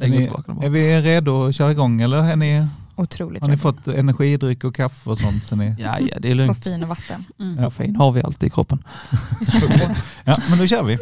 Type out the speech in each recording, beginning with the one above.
Är, ni, är vi redo att köra igång eller är ni, Otroligt har ni redo. fått energidryck och kaffe och sånt? Så ni, Ja, ja, det är lugnt. Koffein och vatten. Mm. Ja. Koffein har vi alltid i kroppen. ja, men då kör vi.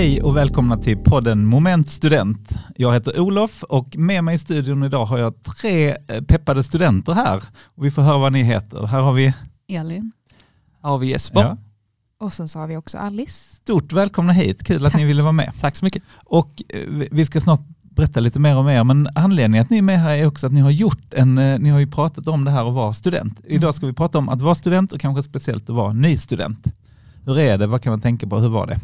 Hej och välkomna till podden Moment Student. Jag heter Olof och med mig i studion idag har jag tre eh, peppade studenter här. Och vi får höra vad ni heter. Här har vi Elin. Här har vi Jesper. ja, Och sen så har vi också Alice. stort välkomna hit. Kul att ni ville vara med. Tack så mycket. Och eh, vi- ska snart berätta lite mer om er, men anledningen att ni är med här är också att ni har gjort en, eh, ni har ju pratat om det här att vara student. Idag ska vi prata om att vara student och kanske speciellt att vara ny student. Hur är det? Vad kan man tänka på? Hur var det?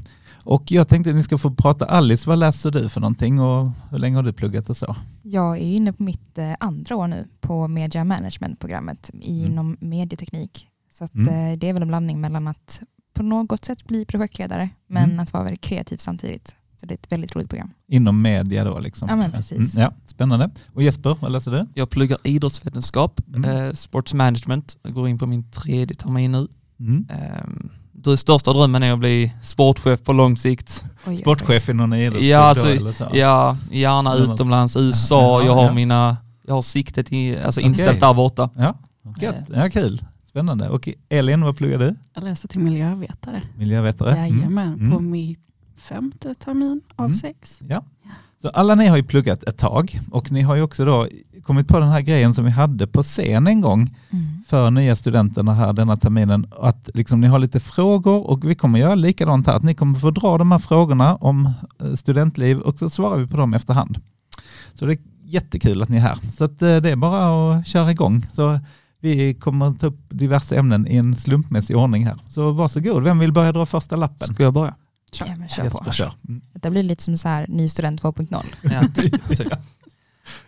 Och jag tänkte att ni ska få prata. Alice, vad läser du för någonting och hur länge har du pluggat och så? Jag är inne på mitt eh, andra år nu på Media Management-programmet inom medieteknik. Så att, Mm. eh, det är väl en blandning mellan att på något sätt bli projektledare men Mm. att vara väldigt kreativ samtidigt. Så det är ett väldigt roligt program. Inom media då liksom? Ja, men precis. Mm, ja, spännande. Och Jesper, vad läser du? Jag pluggar idrottsvetenskap, Mm. eh, sports management. Jag går in på min tredje termin nu. Mm. Eh, den största drömmen är att bli sportchef på lång sikt. Oj, Sportchef i någon idrottsklubb Ja, alltså, eller så? Ja, gärna utomlands, USA. Ja, jag har ja. mina, jag har siktet i, alltså Okej. inställt där borta. Ja, gött. ja, kul. Spännande. Och Elin, vad pluggar du? Jag läser till miljövetare. Miljövetare? Mm. Jajamän, Mm. på min femte termin av Mm. sex. Ja. Så alla ni har ju pluggat ett tag och ni har ju också då kommit på den här grejen som vi hade på scen en gång Mm. För nya studenterna här denna terminen. Att liksom ni har lite frågor och vi kommer göra likadant här. Att ni kommer få dra de här frågorna om eh, studentliv och så svarar vi på dem efterhand. Så det är jättekul att ni är här. Så att eh, det är bara att köra igång. Så vi kommer ta upp diverse ämnen i en slumpmässig ordning här. Så varsågod, vem vill börja dra första lappen? Ska jag börja? Ja, men kör på. Jesper, kör. Mm. Det blir lite som så här ny student 2.0. Ja, typ.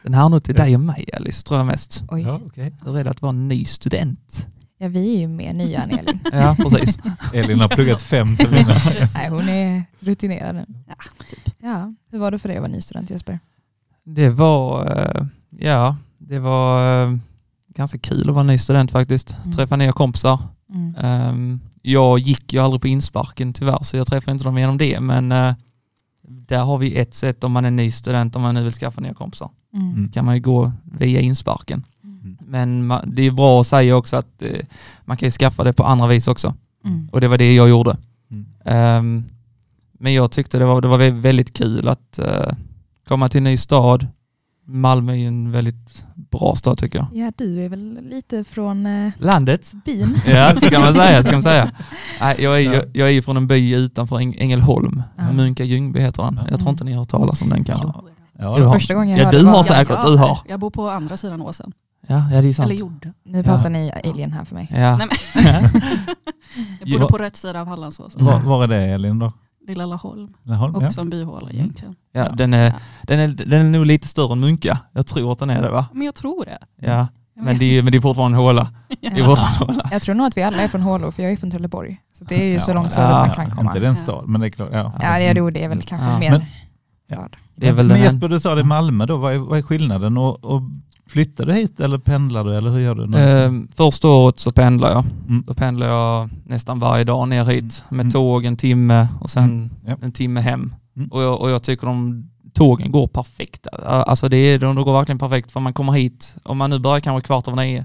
Den här är nog till dig och mig Alice, tror jag mest. Oj. Ja, Ja. okej. Hur är det att vara en ny student? vi är ju mer nya än Elin. Ja, precis. Elin har pluggat fem terminer. Nej, hon är rutinerad nu. Ja, Ja. Hur var det för dig att vara ny student Jesper? Det var, eh, ja, det var eh, ganska kul att vara ny student faktiskt. Mm. Träffa nya kompisar. Mm. Ehm, jag gick ju aldrig på insparken tyvärr så jag träffade inte dem genom det men eh, där har vi ett sätt om man är ny student om man nu vill skaffa nya kompisar. Mm. Mm. kan man ju gå via insparken. Mm. Men ma- det är bra att säga också att eh, man kan ju skaffa det på andra vis också. Mm. Och det var det jag gjorde. Mm. Ehm, men jag tyckte det var, det var vä- väldigt kul att eh, komma till en ny stad. Malmö är ju en väldigt bra stad tycker jag. Ja, du är väl lite från eh, Landet. byn? Ja, så kan man säga. Så kan man säga. Nej, jag, är, Ja. jag, jag är från en by utanför Äng- Ängelholm. Ja. Munka Ljungby heter den. Jag tror Mm. inte ni har hört talas om den kanske. Ja, ja. Första gången jag Ja, du var- har säkert, du har. Jag bor på andra sidan åsen. Ja, ja det är sant. Eller gjorde. Nu pratar ni alien här för mig. Ja. Nej, Jag bodde Ja. på rätt sida av Hallandsåsen. Var, var är det Elin då? Lilla Laholm. Laholm? Ja. Också en byhåla egentligen. Ja, den, är, den, är, den är nog lite större än Munka. Jag tror att den är det va? Men jag tror det. Ja, men det är, men det är fortfarande en håla. Det är fortfarande en håla. Jag tror nog att vi alla är från Hålå, för jag är från Trelleborg. Så det är ju så Ja, långt söderut ja, man kan komma. Inte den stad, men det är klart. Ja. Ja, det är, det är väl kanske Ja. mer Men- stad. Det är väl men Jesper, du sa det Malmö då. Vad är, vad är skillnaden? Och, och flyttar du hit eller pendlar du? Eller hur gör du? Ehm, första året så pendlar jag. Mm. Då pendlar jag nästan varje dag ner hit med Mm. tåg en timme och sen Mm. Ja. en timme hem. Mm. Och, jag, och jag tycker de tågen går perfekt. Alltså det är, de, de går verkligen perfekt för man kommer hit, om man nu börjar kanske kvart över nio,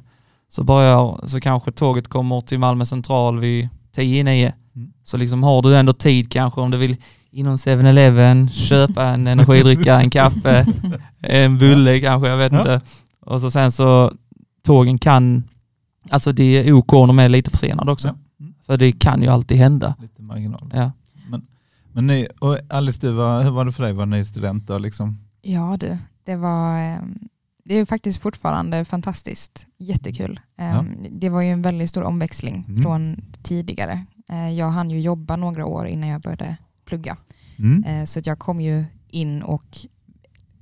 så börjar, så kanske tåget kommer till Malmö central vid tio i nio. Mm. Så liksom har du ändå tid kanske om du vill inom 7-Eleven köpa en energidricka, en kaffe, en bulle kanske, jag vet Ja. inte. Och så sen så tågen kan, alltså det är OK om de är lite försenade också. Ja. Mm. För det kan ju alltid hända. Lite marginal. Ja. Men, men ny, och Alice, du var, hur var det för dig vara ny student? Då, liksom? Ja du, det var ehm, det är faktiskt fortfarande fantastiskt. Jättekul. Ehm, Det var ju en väldigt stor omväxling Mm. från tidigare. Eh, Jag hann ju jobba några år innan jag började plugga. Mm. Eh, Så att jag kom ju in och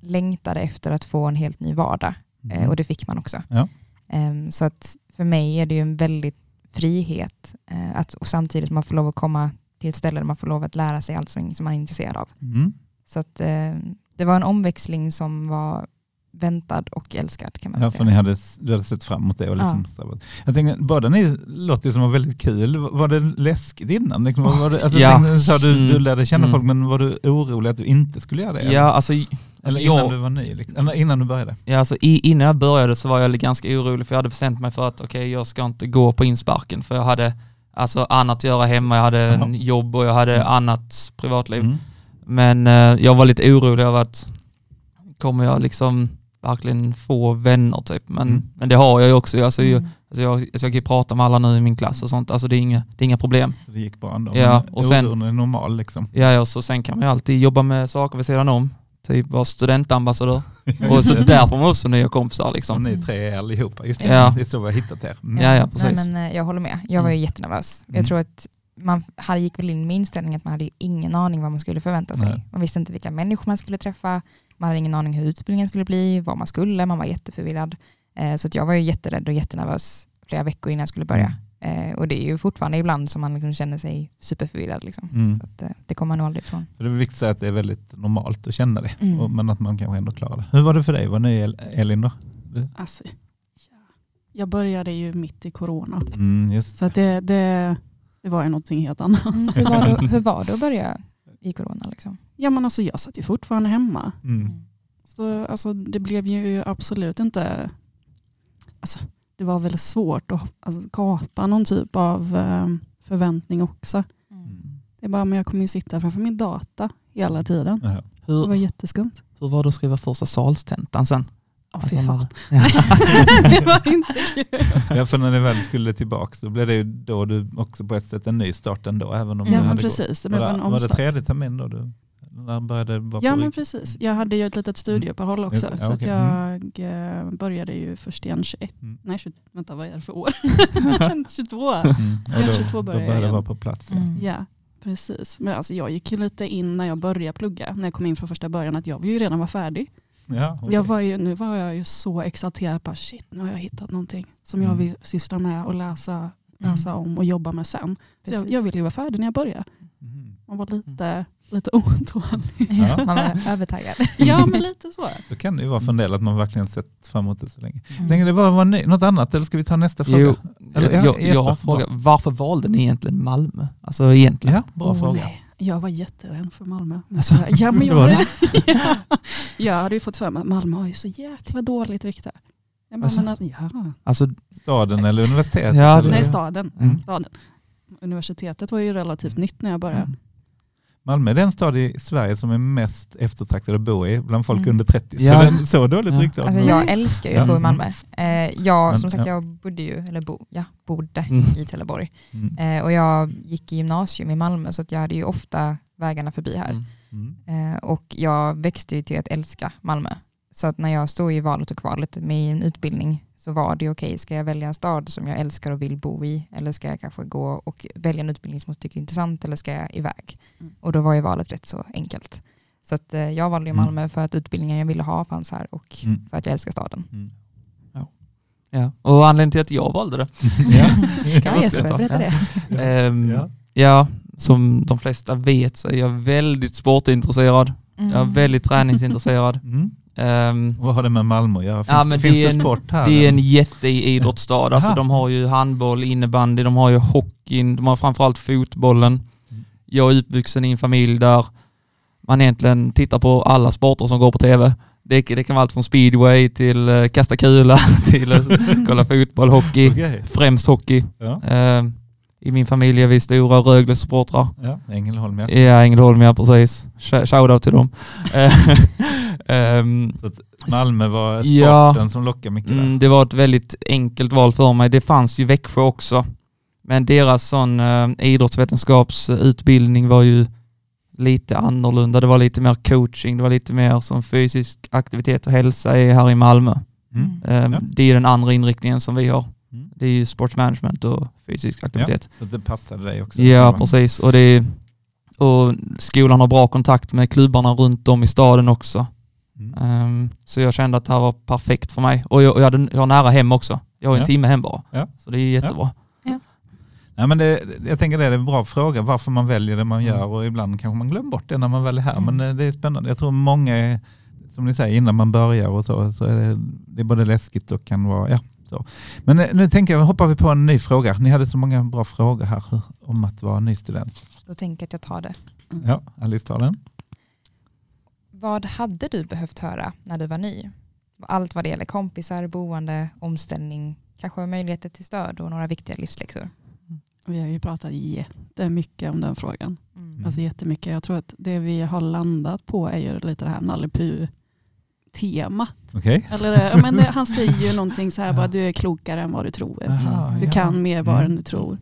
längtade efter att få en helt ny vardag. Eh, Mm. Och det fick man också. Ja. Ehm, Så att för mig är det ju en väldigt frihet eh, att, och samtidigt man får lov att komma till ett ställe där man får lov att lära sig allt som, man är intresserad av. Mm. Så att, eh, det var en omväxling som var väntad och älskad kan man Ja, säga. för ni hade, du hade sett fram emot det och liksom strävat. Jag tänker, båda ni låter ju som var väldigt kul. Var det läskigt innan? Liksom, var det, alltså, Ja. tänkte, du sa du, du Mm. lärde känna Mm. folk, men var du orolig att du inte skulle göra det? eller? Ja, alltså, Eller alltså innan jag, du var ny? Liksom. Eller innan du började? ja, alltså i, innan jag började så var jag ganska orolig för jag hade bestämt mig för att okej, jag ska inte gå på insparken för jag hade alltså annat att göra hemma, jag hade en Ja. jobb och jag hade annat privatliv. Mm. Men eh, jag var lite orolig över att kommer jag liksom verkligen få vänner typ. Men, Mm. men det har jag ju också. Alltså, jag, Mm. alltså, jag, alltså, jag kan ju prata med alla nu i min klass och sånt. Alltså det är inga, det är inga problem. Så det gick bra ändå? Ja, och sen- oron är normal liksom? Ja, ja, så sen kan man ju alltid jobba med saker vid sidan om. Typ vara studentambassadör. och så där får man också nya kompisar Och liksom. ni tre är allihopa, just det. Ja. Det är så vi har hittat er. Mm. Ja, ja, Nej, precis. men, eh, jag håller med. Jag var ju Mm. jättenervös. Mm. Jag tror att man hade, gick väl in med inställningen att man hade ju ingen aning vad man skulle förvänta sig. Nej. Man visste inte vilka människor man skulle träffa. Man hade ingen aning hur utbildningen skulle bli, vad man skulle. Man var jätteförvirrad. Eh, så att jag var ju jätterädd och jättenervös flera veckor innan jag skulle börja. Eh, och det är ju fortfarande ibland som man liksom känner sig superförvirrad. Liksom. Mm. Så att, eh, det kommer man nog aldrig ifrån. Det är viktigt att säga att det är väldigt normalt att känna det, Mm. och, men att man kanske ändå klarar det. Hur var det för dig? Var El- Elin då? Alltså, ja. Jag började ju mitt i corona. Mm, just Så att det, det, det var ju någonting helt annat. Mm, hur, var det, hur var det att börja i corona? Liksom? Ja men alltså jag satt ju fortfarande hemma. Mm. Så alltså, det blev ju absolut inte... Alltså, det var väl svårt att alltså, skapa någon typ av eh, förväntning också. Det är bara, men jag kommer ju sitta framför min data hela tiden. Ja. Det var Hur, jätteskumt. hur var det att skriva första salstentan sen? Ja, Alltså, fy fan. man- det var inte kul. Ja, för när ni väl skulle tillbaka så blev det ju då du också på ett sätt en ny start ändå. Även om Ja du hade precis. Det blev Var, en det, var det tredje termin då du när började vara Ja på men precis. Jag hade ju ett litet studieuppehåll också. Ja, Så att okej. jag eh, började ju först igen 21. Mm. Nej, 20, vänta vad är det för år? 22. Mm. Och jag då, 22 då började jag började igen. vara på plats. Ja. Mm. Ja, precis. Men alltså jag gick ju lite in när jag började plugga, när jag kom in från första början, att jag vill ju redan vara färdig. Ja, okej. Jag var ju, nu var jag ju så exalterad, bara shit nu har jag hittat någonting som jag Mm. vill syssla med och läsa, läsa om och jobba med sen. Så jag, jag ville ju vara färdig när jag började. Man var lite, lite otålig. Ja. Man var övertaggad. ja men lite så. Så kan det ju vara för en del att man verkligen sett fram emot det så länge. Mm. Tänker det bara var ny, något annat eller ska vi ta nästa fråga? Jo, Eller, jag, ja, jag, jag har en fråga. Varför valde ni egentligen Malmö? Alltså egentligen. Ja, bra Åh, fråga. nej. Jag var jätterädd för Malmö. Alltså, ja, men jag, var ja, jag hade ju fått för mig att Malmö har ju så jäkla dåligt rykte. Jag Alltså? men alltså, ja. Alltså, Staden eller universitetet? Ja, eller? Nej, staden. Mm. staden. Universitetet var ju relativt nytt när jag började. mm. Malmö är den stad i Sverige som är mest eftertraktad att bo i bland folk Mm. under 30. Så, Ja. den, så dåligt Ja. rykte Alltså jag älskar ju att bo i Malmö. Eh, jag, Men, som sagt, ja. jag bodde ju, eller bo, ja, bodde Mm. i Trelleborg. Mm. Eh, och jag gick i gymnasium i Malmö så att jag hade ju ofta vägarna förbi här. Mm. Mm. Eh, och jag växte ju till att älska Malmö. Så att när jag stod i valet och kvalet med en utbildning så var det okej, ska jag välja en stad som jag älskar och vill bo i eller ska jag kanske gå och välja en utbildning som jag tycker är intressant eller ska jag iväg? Mm. Och då var ju valet rätt så enkelt. Så att, eh, jag valde ju Mm. Malmö för att utbildningen jag ville ha fanns här och Mm. för att jag älskar staden. Mm. Ja. Och anledningen till att jag valde det. Ja. Kan jag Jesper berätta det? Ja. Ehm, Ja. ja, som de flesta vet så är jag väldigt sportintresserad. Jag är väldigt träningsintresserad. Ehm, Vad har det med Malmö att göra? Finns, Ja, men finns det det, en- sport här? det är en jätteidrottsstad. Alltså, de har ju handboll, innebandy, de har ju hockeyn, de har framförallt fotbollen. Mm. Jag är uppvuxen i en familj där man egentligen tittar på alla sporter som går på tv. Det, det kan vara allt från speedway till uh, kasta kula till uh, kolla fotboll, hockey, Okej. främst hockey. Ja. Eh, I min familj är vi stora Rögle-supportrar. ja, Ängelholm ja. Ja, Ängelholm ja, precis. Sh- Shoutout till dem. Ehm, Så Malmö var sporten Ja. som lockade mycket Mm, där. det var ett väldigt enkelt val för mig. Det fanns ju Växjö också. Men deras sån eh, idrottsvetenskapsutbildning var ju lite annorlunda. Det var lite mer coaching, det var lite mer som fysisk aktivitet och hälsa är här i Malmö. Mm. Eh, Ja. Det är den andra inriktningen som vi har. Det är ju sportsmanagement och fysisk aktivitet. Så att det passade dig också? Ja, Så- precis. Och, det är, och skolan har bra kontakt med klubbarna runt om i staden också. Mm. Ehm, så jag kände att det här var perfekt för mig. Och jag, jag, hade, jag har nära hem också. Jag har en Ja. timme hem bara. Ja. Så det är jättebra. Ja. Nej, men det, jag tänker det är en bra fråga varför man väljer det man Mm. gör och ibland kanske man glömmer bort det när man väl är här. Mm. Men eh, det är spännande. Jag tror många, som ni säger innan man börjar och så, så är det, det är både läskigt och kan vara, ja. Så. Men eh, nu tänker jag, hoppar vi på en ny fråga. Ni hade så många bra frågor här om att vara ny student. Då tänker jag att jag tar det. Ja, Alice tar den. Vad hade du behövt höra när du var ny? Allt vad det gäller kompisar, boende, omställning, kanske möjligheter till stöd och några viktiga livsläxor. Vi har ju pratat jättemycket om den frågan. Mm. Alltså jättemycket. Jag tror att det vi har landat på är ju lite det här Nalle tema Okej. Eller, ja, men det, Han säger ju någonting så här, bara, du är klokare än vad du tror. Aha, Du ja. kan mer vad Mm. än du tror.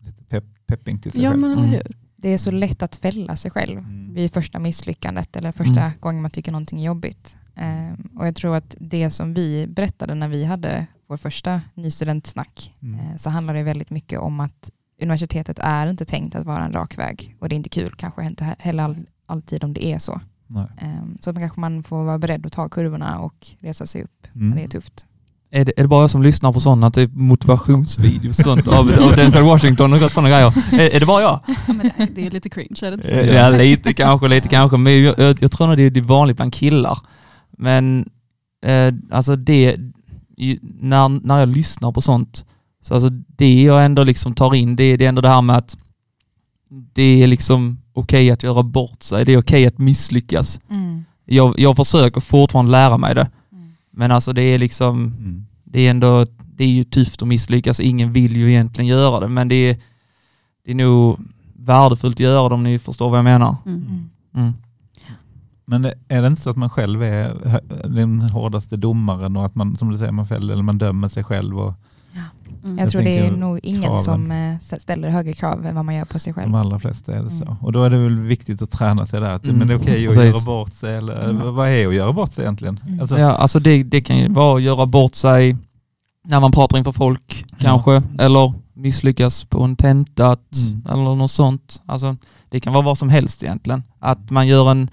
Lite pepp, pepping till sig Ja själv. men eller Mm. hur. Det är så lätt att fälla sig själv Mm. vid första misslyckandet eller första Mm. gången man tycker någonting är jobbigt. Ehm, och jag tror att det som vi berättade när vi hade vår första nystudentsnack Mm. eh, så handlar det väldigt mycket om att universitetet är inte tänkt att vara en rak väg och det är inte kul kanske inte he- heller all, alltid om det är så. Nej. Ehm, så att man kanske man får vara beredd att ta kurvorna och resa sig upp Mm. när det är tufft. Är det, är det bara jag som lyssnar på sådana typ motivationsvideos och sånt av, av Denzel Washington och sådana grejer? Är, är det bara jag? Ja, men det, det är lite cringe är det inte? så? Ja, lite kanske, lite kanske. Men jag, jag, jag tror nog det är vanligt bland killar. Men eh, alltså det, när, när jag lyssnar på sånt, så alltså det jag ändå liksom tar in, det, det är ändå det här med att det är liksom okej att göra bort sig, det är okej att misslyckas. Jag, jag försöker fortfarande lära mig det, men alltså det är liksom, Mm. det är ändå, det är ju tufft att misslyckas, ingen vill ju egentligen göra det, men det är, det är nog värdefullt att göra det om ni förstår vad jag menar. Mm. Mm. Men är det inte så att man själv är den hårdaste domaren och att man, som du säger, man fäller eller man dömer sig själv och Mm. Jag, Jag tror det är nog ingen kraven. som eh, ställer högre krav än vad man gör på sig själv. de allra flesta är det så. Mm. Och då är det väl viktigt att träna sig där. Att, Mm. Men det är okej att Precis. göra bort sig. Eller, Mm. Vad är att göra bort sig egentligen? Mm. Alltså, Ja, alltså det, det kan ju vara att göra bort sig när man pratar inför folk kanske, eller misslyckas på en tenta att- Mm. eller något sånt. Alltså, det kan vara vad som helst egentligen. Att man gör en,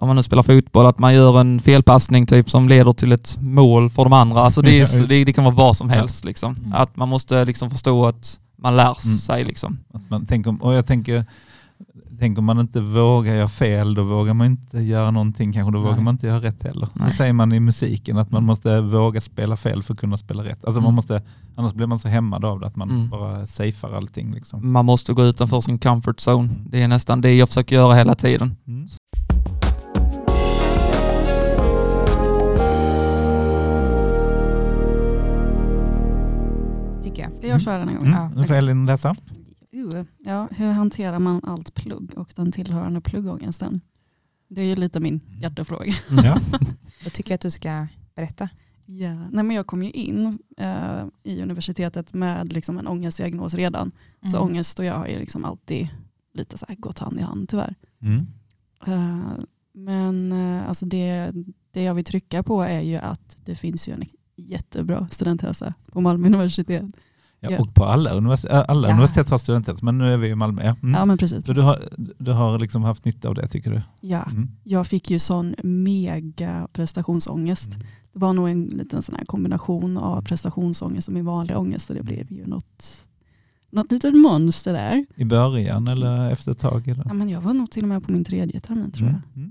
om man nu spelar fotboll, att man gör en felpassning typ som leder till ett mål för de andra. Alltså det, är, det, det kan vara vad som helst liksom. Mm. Att man måste liksom förstå att man lär Mm. sig liksom. Att man tänker, och jag tänker, tänker om man inte vågar göra fel, då vågar man inte göra någonting kanske. Då Nej. vågar man inte göra rätt heller. Nej. Så säger man i musiken att man Mm. måste våga spela fel för att kunna spela rätt. Alltså man Mm. måste, annars blir man så hämmad av det att man Mm. bara safear allting. Liksom. Man måste gå utanför sin comfort zone. Det är nästan det jag försöker göra hela tiden. Mm. Tycker jag. Ska jag köra den en gång? Mm. Ja, Nu får Elin läsa. Uh, Ja, hur hanterar man allt plugg och den tillhörande pluggångesten? Det är ju lite min hjärtefråga. Ja. Då tycker jag att du ska berätta. Ja. Nej, men jag kom ju in eh, i universitetet med liksom en ångestdiagnos redan. Så Mm. ångest och jag har ju liksom alltid lite så här gått hand i hand tyvärr. Mm. Eh, men eh, alltså det, det jag vill trycka på är ju att det finns ju en jättebra studenthälsa på Malmö universitet. Ja, och på alla, universitet, alla Ja. universitet har studenthälsa, men nu är vi i Malmö. Ja. Mm. Ja men precis. Du har, du har liksom haft nytta av det tycker du? Ja, Mm. jag fick ju sån mega prestationsångest. Mm. Det var nog en liten sån här kombination av prestationsångest och min vanliga ångest och det blev ju något, något litet monster där. I början eller efter ett tag? Eller? Ja, men jag var nog till och med på min tredje termin tror jag.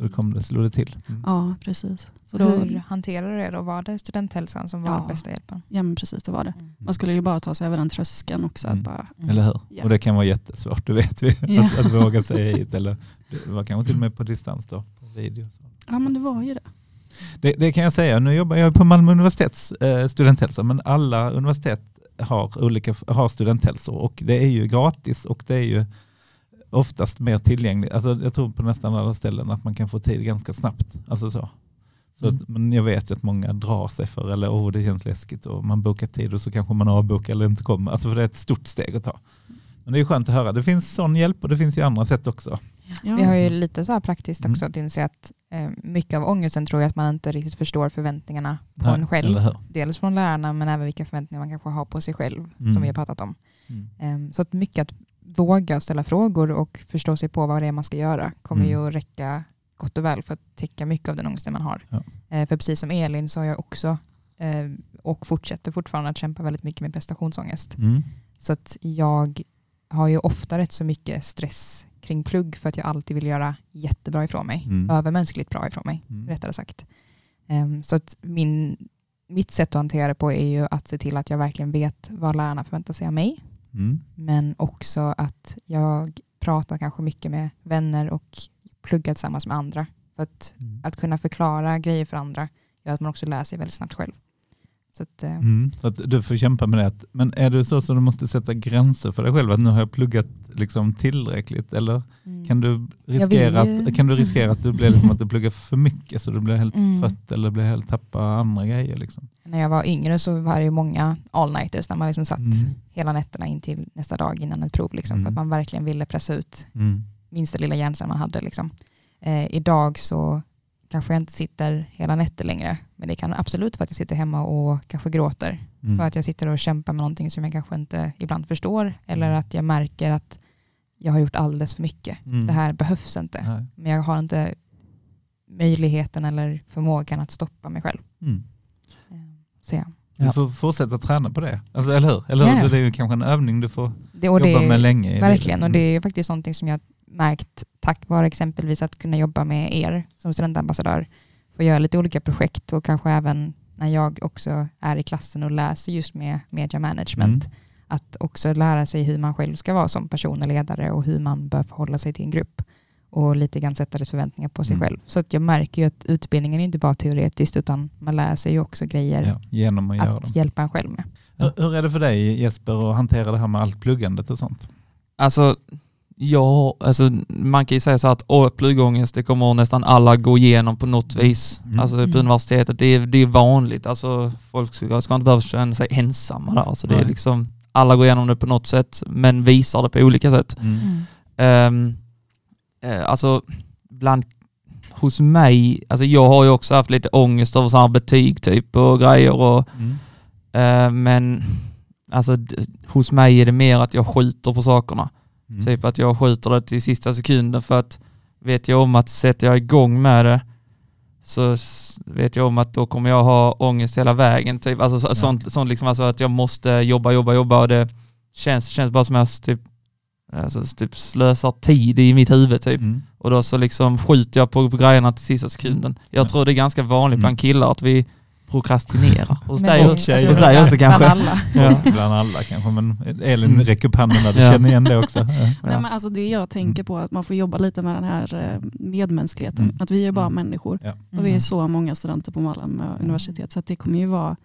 Mm. Mm. Så då kom det, slog det till? Mm. Ja, precis. Så då, hur hanterar du det då? Var det studenthälsan som var Ja. bästa hjälpen? ja men precis det var det. Man skulle ju bara ta sig över den tröskeln också. Mm. Att bara, Eller hur? Ja. Och det kan vara jättesvårt, det vet vi. Ja. Att, att våga säga hit. Eller, det var kanske till och med på distans då, på video. Så. ja men det var ju det. Det, det kan jag säga. Nu jobbar jag på Malmö universitets eh, studenthälsa, men alla universitet har, olika, har studenthälsor och det är ju gratis och det är ju oftast mer tillgängligt. Alltså, jag tror på nästan alla ställen att man kan få tid ganska snabbt. Alltså så. Så Mm. att, men jag vet ju att många drar sig för eller oh, det känns läskigt och man bokar tid och så kanske man avbokar eller inte kommer. Alltså för det är ett stort steg att ta. Men det är skönt att höra. Det finns sån hjälp och det finns ju andra sätt också. Ja. Vi har ju lite så här praktiskt också Mm. att inse att eh, mycket av ångesten tror jag att man inte riktigt förstår förväntningarna på Nej, en själv. Dels från lärarna men även vilka förväntningar man kanske har på sig själv Mm. som vi har pratat om. Mm. Ehm, Så att mycket att våga ställa frågor och förstå sig på vad det är man ska göra kommer Mm. ju att räcka gott och väl för att täcka mycket av den ångesten man har. Ja. Eh, För precis som Elin så har jag också eh, och fortsätter fortfarande att kämpa väldigt mycket med prestationsångest. Mm. Så att jag har ju ofta rätt så mycket stress kring plugg för att jag alltid vill göra jättebra ifrån mig. Mm. Övermänskligt bra ifrån mig, Mm. rättare sagt. Ehm, så att min, mitt sätt att hantera det på är ju att se till att jag verkligen vet vad lärarna förväntar sig av mig. Mm. Men också att jag pratar kanske mycket med vänner och pluggar tillsammans med andra. För att, Mm. att kunna förklara grejer för andra gör att man också lär sig väldigt snabbt själv. Så att, eh, Mm. Så att du får kämpa med det. Men är det så så du måste sätta gränser för dig själv? Att nu har jag pluggat liksom tillräckligt? Eller mm. kan du riskera, ju- att, kan du riskera att du blir liksom att du pluggar för mycket så du blir helt Mm. trött eller blir helt tappa andra grejer? Liksom? När jag var yngre så var det ju många all-nighters när man liksom satt Mm. hela nätterna in till nästa dag innan ett prov. Liksom, Mm. För att man verkligen ville pressa ut Mm. minsta lilla hjärncell man hade. Liksom. Eh, idag så kanske jag inte sitter hela nätter längre. Men det kan absolut vara att jag sitter hemma och kanske gråter. Mm. För att jag sitter och kämpar med någonting som jag kanske inte ibland förstår. Eller Mm. att jag märker att jag har gjort alldeles för mycket. Mm. Det här behövs inte. Nej. Men jag har inte möjligheten eller förmågan att stoppa mig själv. Mm. Eh, Så ja. Du får fortsätta träna på det. Alltså, eller hur? Eller hur? Ja. Det är ju kanske en övning du får Det, jobba det, med länge. Verkligen, och det är faktiskt någonting som jag märkt tack vare exempelvis att kunna jobba med er som studentambassadör. Få göra lite olika projekt och kanske även när jag också är i klassen och läser just med media management. Mm. Att också lära sig hur man själv ska vara som person och ledare och hur man bör förhålla sig till en grupp. Och lite grann sätta rätt förväntningar på sig Mm. själv. Så att jag märker ju att utbildningen är inte bara teoretiskt utan man lär sig ju också grejer Ja, genom att att dem. hjälpa en själv med. Hur, hur är det för dig Jesper att hantera det här med allt pluggandet och sånt? Alltså, ja, alltså man kan ju säga så att pluggångest, det kommer nästan alla gå igenom på något vis. Mm. Alltså på Mm. universitetet, det är, det är vanligt. Alltså folk ska, ska inte behöva känna sig ensamma där. Alltså, det är liksom, alla går igenom det på något sätt, men visar det på olika sätt. Mm. Um, alltså, bland, hos mig, alltså jag har ju också haft lite ångest över sådana här betyg typ och grejer och Mm. eh, men alltså hos mig är det mer att jag skjuter på sakerna. Mm. Typ att jag skjuter det till sista sekunden för att vet jag om att sätter jag igång med det så vet jag om att då kommer jag ha ångest hela vägen. Typ. Alltså, så, Ja. sånt, sånt liksom alltså att jag måste jobba, jobba, jobba och det känns, känns bara som att jag typ, alltså, typ slösar tid i mitt huvud typ. Mm. Och då så liksom skjuter jag på, på grejerna till sista sekunden. Jag Ja. tror det är ganska vanligt Mm. bland killar att vi prokrastinerar. Hos dig också. Hos dig är också bland kanske. alla. Ja. Bland alla kanske, men Elin Mm. räcker upp handen där. Du Ja. känner igen det också. Ja. Nej, men alltså det jag tänker på, att man får jobba lite med den här eh, medmänskligheten. Mm. Att vi är bara Mm. människor. Ja. Och vi är Mm. så många studenter på Malmö universitet. Så att det kommer ju vara,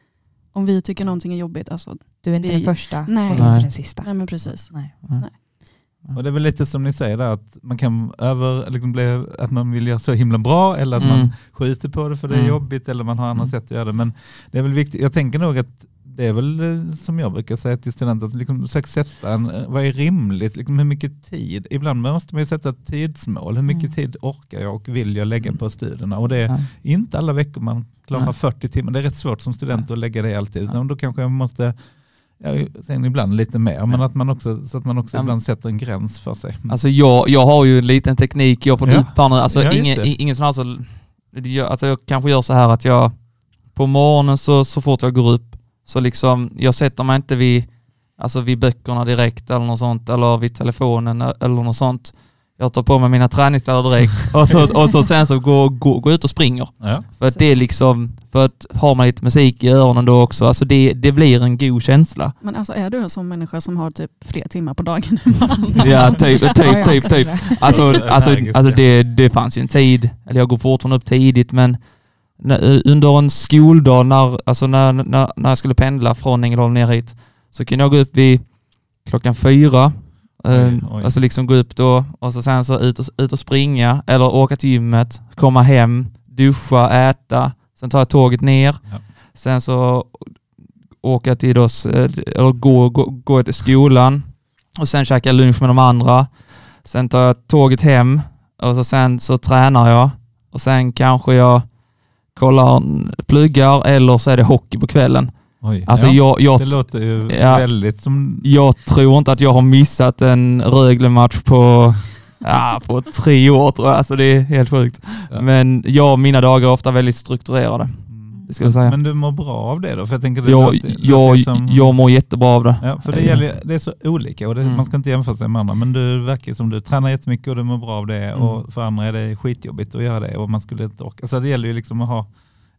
om vi tycker någonting är jobbigt, alltså, Du är inte Vi- den första Nej. och du är Nej. inte den sista. nej men precis. Nej. Och det är väl lite som ni säger där, att man kan över, liksom bli, att man vill göra så himla bra eller att man Mm. skjuter på det för det är Mm. jobbigt eller man har andra Mm. sätt att göra det. Men det är väl viktigt, jag tänker nog att det är väl eh, som jag brukar säga till studenter, att liksom försöka sätta en, eh, vad är rimligt, liksom hur mycket tid, ibland måste man ju sätta ett tidsmål, hur mycket Mm. tid orkar jag och vill jag lägga Mm. på studierna? Och det är inte alla veckor man klarar Nej. 40 timmar, det är rätt svårt som student att lägga det alltid, utan då kanske jag måste Ja, sen ibland lite mer, men att man också, så att man också Ja, ibland sätter en gräns för sig. Alltså jag, jag har ju en liten teknik jag får Ja. upp här nu. Alltså Ja, ingen, ingen sån här så, det gör- alltså jag kanske gör så här att jag på morgonen så, så fort jag går upp så liksom, jag sätter mig inte vid, alltså vid böckerna direkt eller något sånt eller vid telefonen eller något sånt. Jag tar på mig mina träningskläder direkt och så, och så sen så går gå, gå ut och springer. Ja. För att det är liksom, för att har man lite musik i öronen då också, alltså det, det blir en god känsla. Men alltså är du en sån människa som har typ fler timmar på dagen än Ja, typ, typ, typ, typ. det. Alltså, alltså, alltså ja. det, det fanns ju en tid, eller jag går fortfarande upp tidigt, men när, under en skoldag när, alltså när, när, när jag skulle pendla från Ängelholm ner hit så kunde jag gå upp vid klockan fyra, Oj, oj. alltså liksom gå upp då och så sen så ut och, ut och springa eller åka till gymmet, komma hem, duscha, äta, sen tar jag tåget ner, Ja. sen så åka till då, eh, eller gå, gå, gå till skolan och sen käka lunch med de andra. Sen tar jag tåget hem och så sen så tränar jag och sen kanske jag kollar, pluggar eller så är det hockey på kvällen. Oj. Alltså ja. jag, jag, Det låter ju Ja. väldigt som... jag tror inte att jag har missat en Rögle-match på, ja, på tre år tror jag. Alltså det är helt sjukt. Ja. Men jag, mina dagar är ofta väldigt strukturerade. Mm. Men du mår bra av det då? För jag tänker det Jag, låter- låter jag, ju som- jag mår jättebra av det. Ja, för det, gäller, det är så olika och det, Mm. man ska inte jämföra sig med andra. Men du verkar som du tränar jättemycket och du mår bra av det Mm. och för andra är det skitjobbigt att göra det och man skulle inte orka. Så det gäller ju liksom att ha,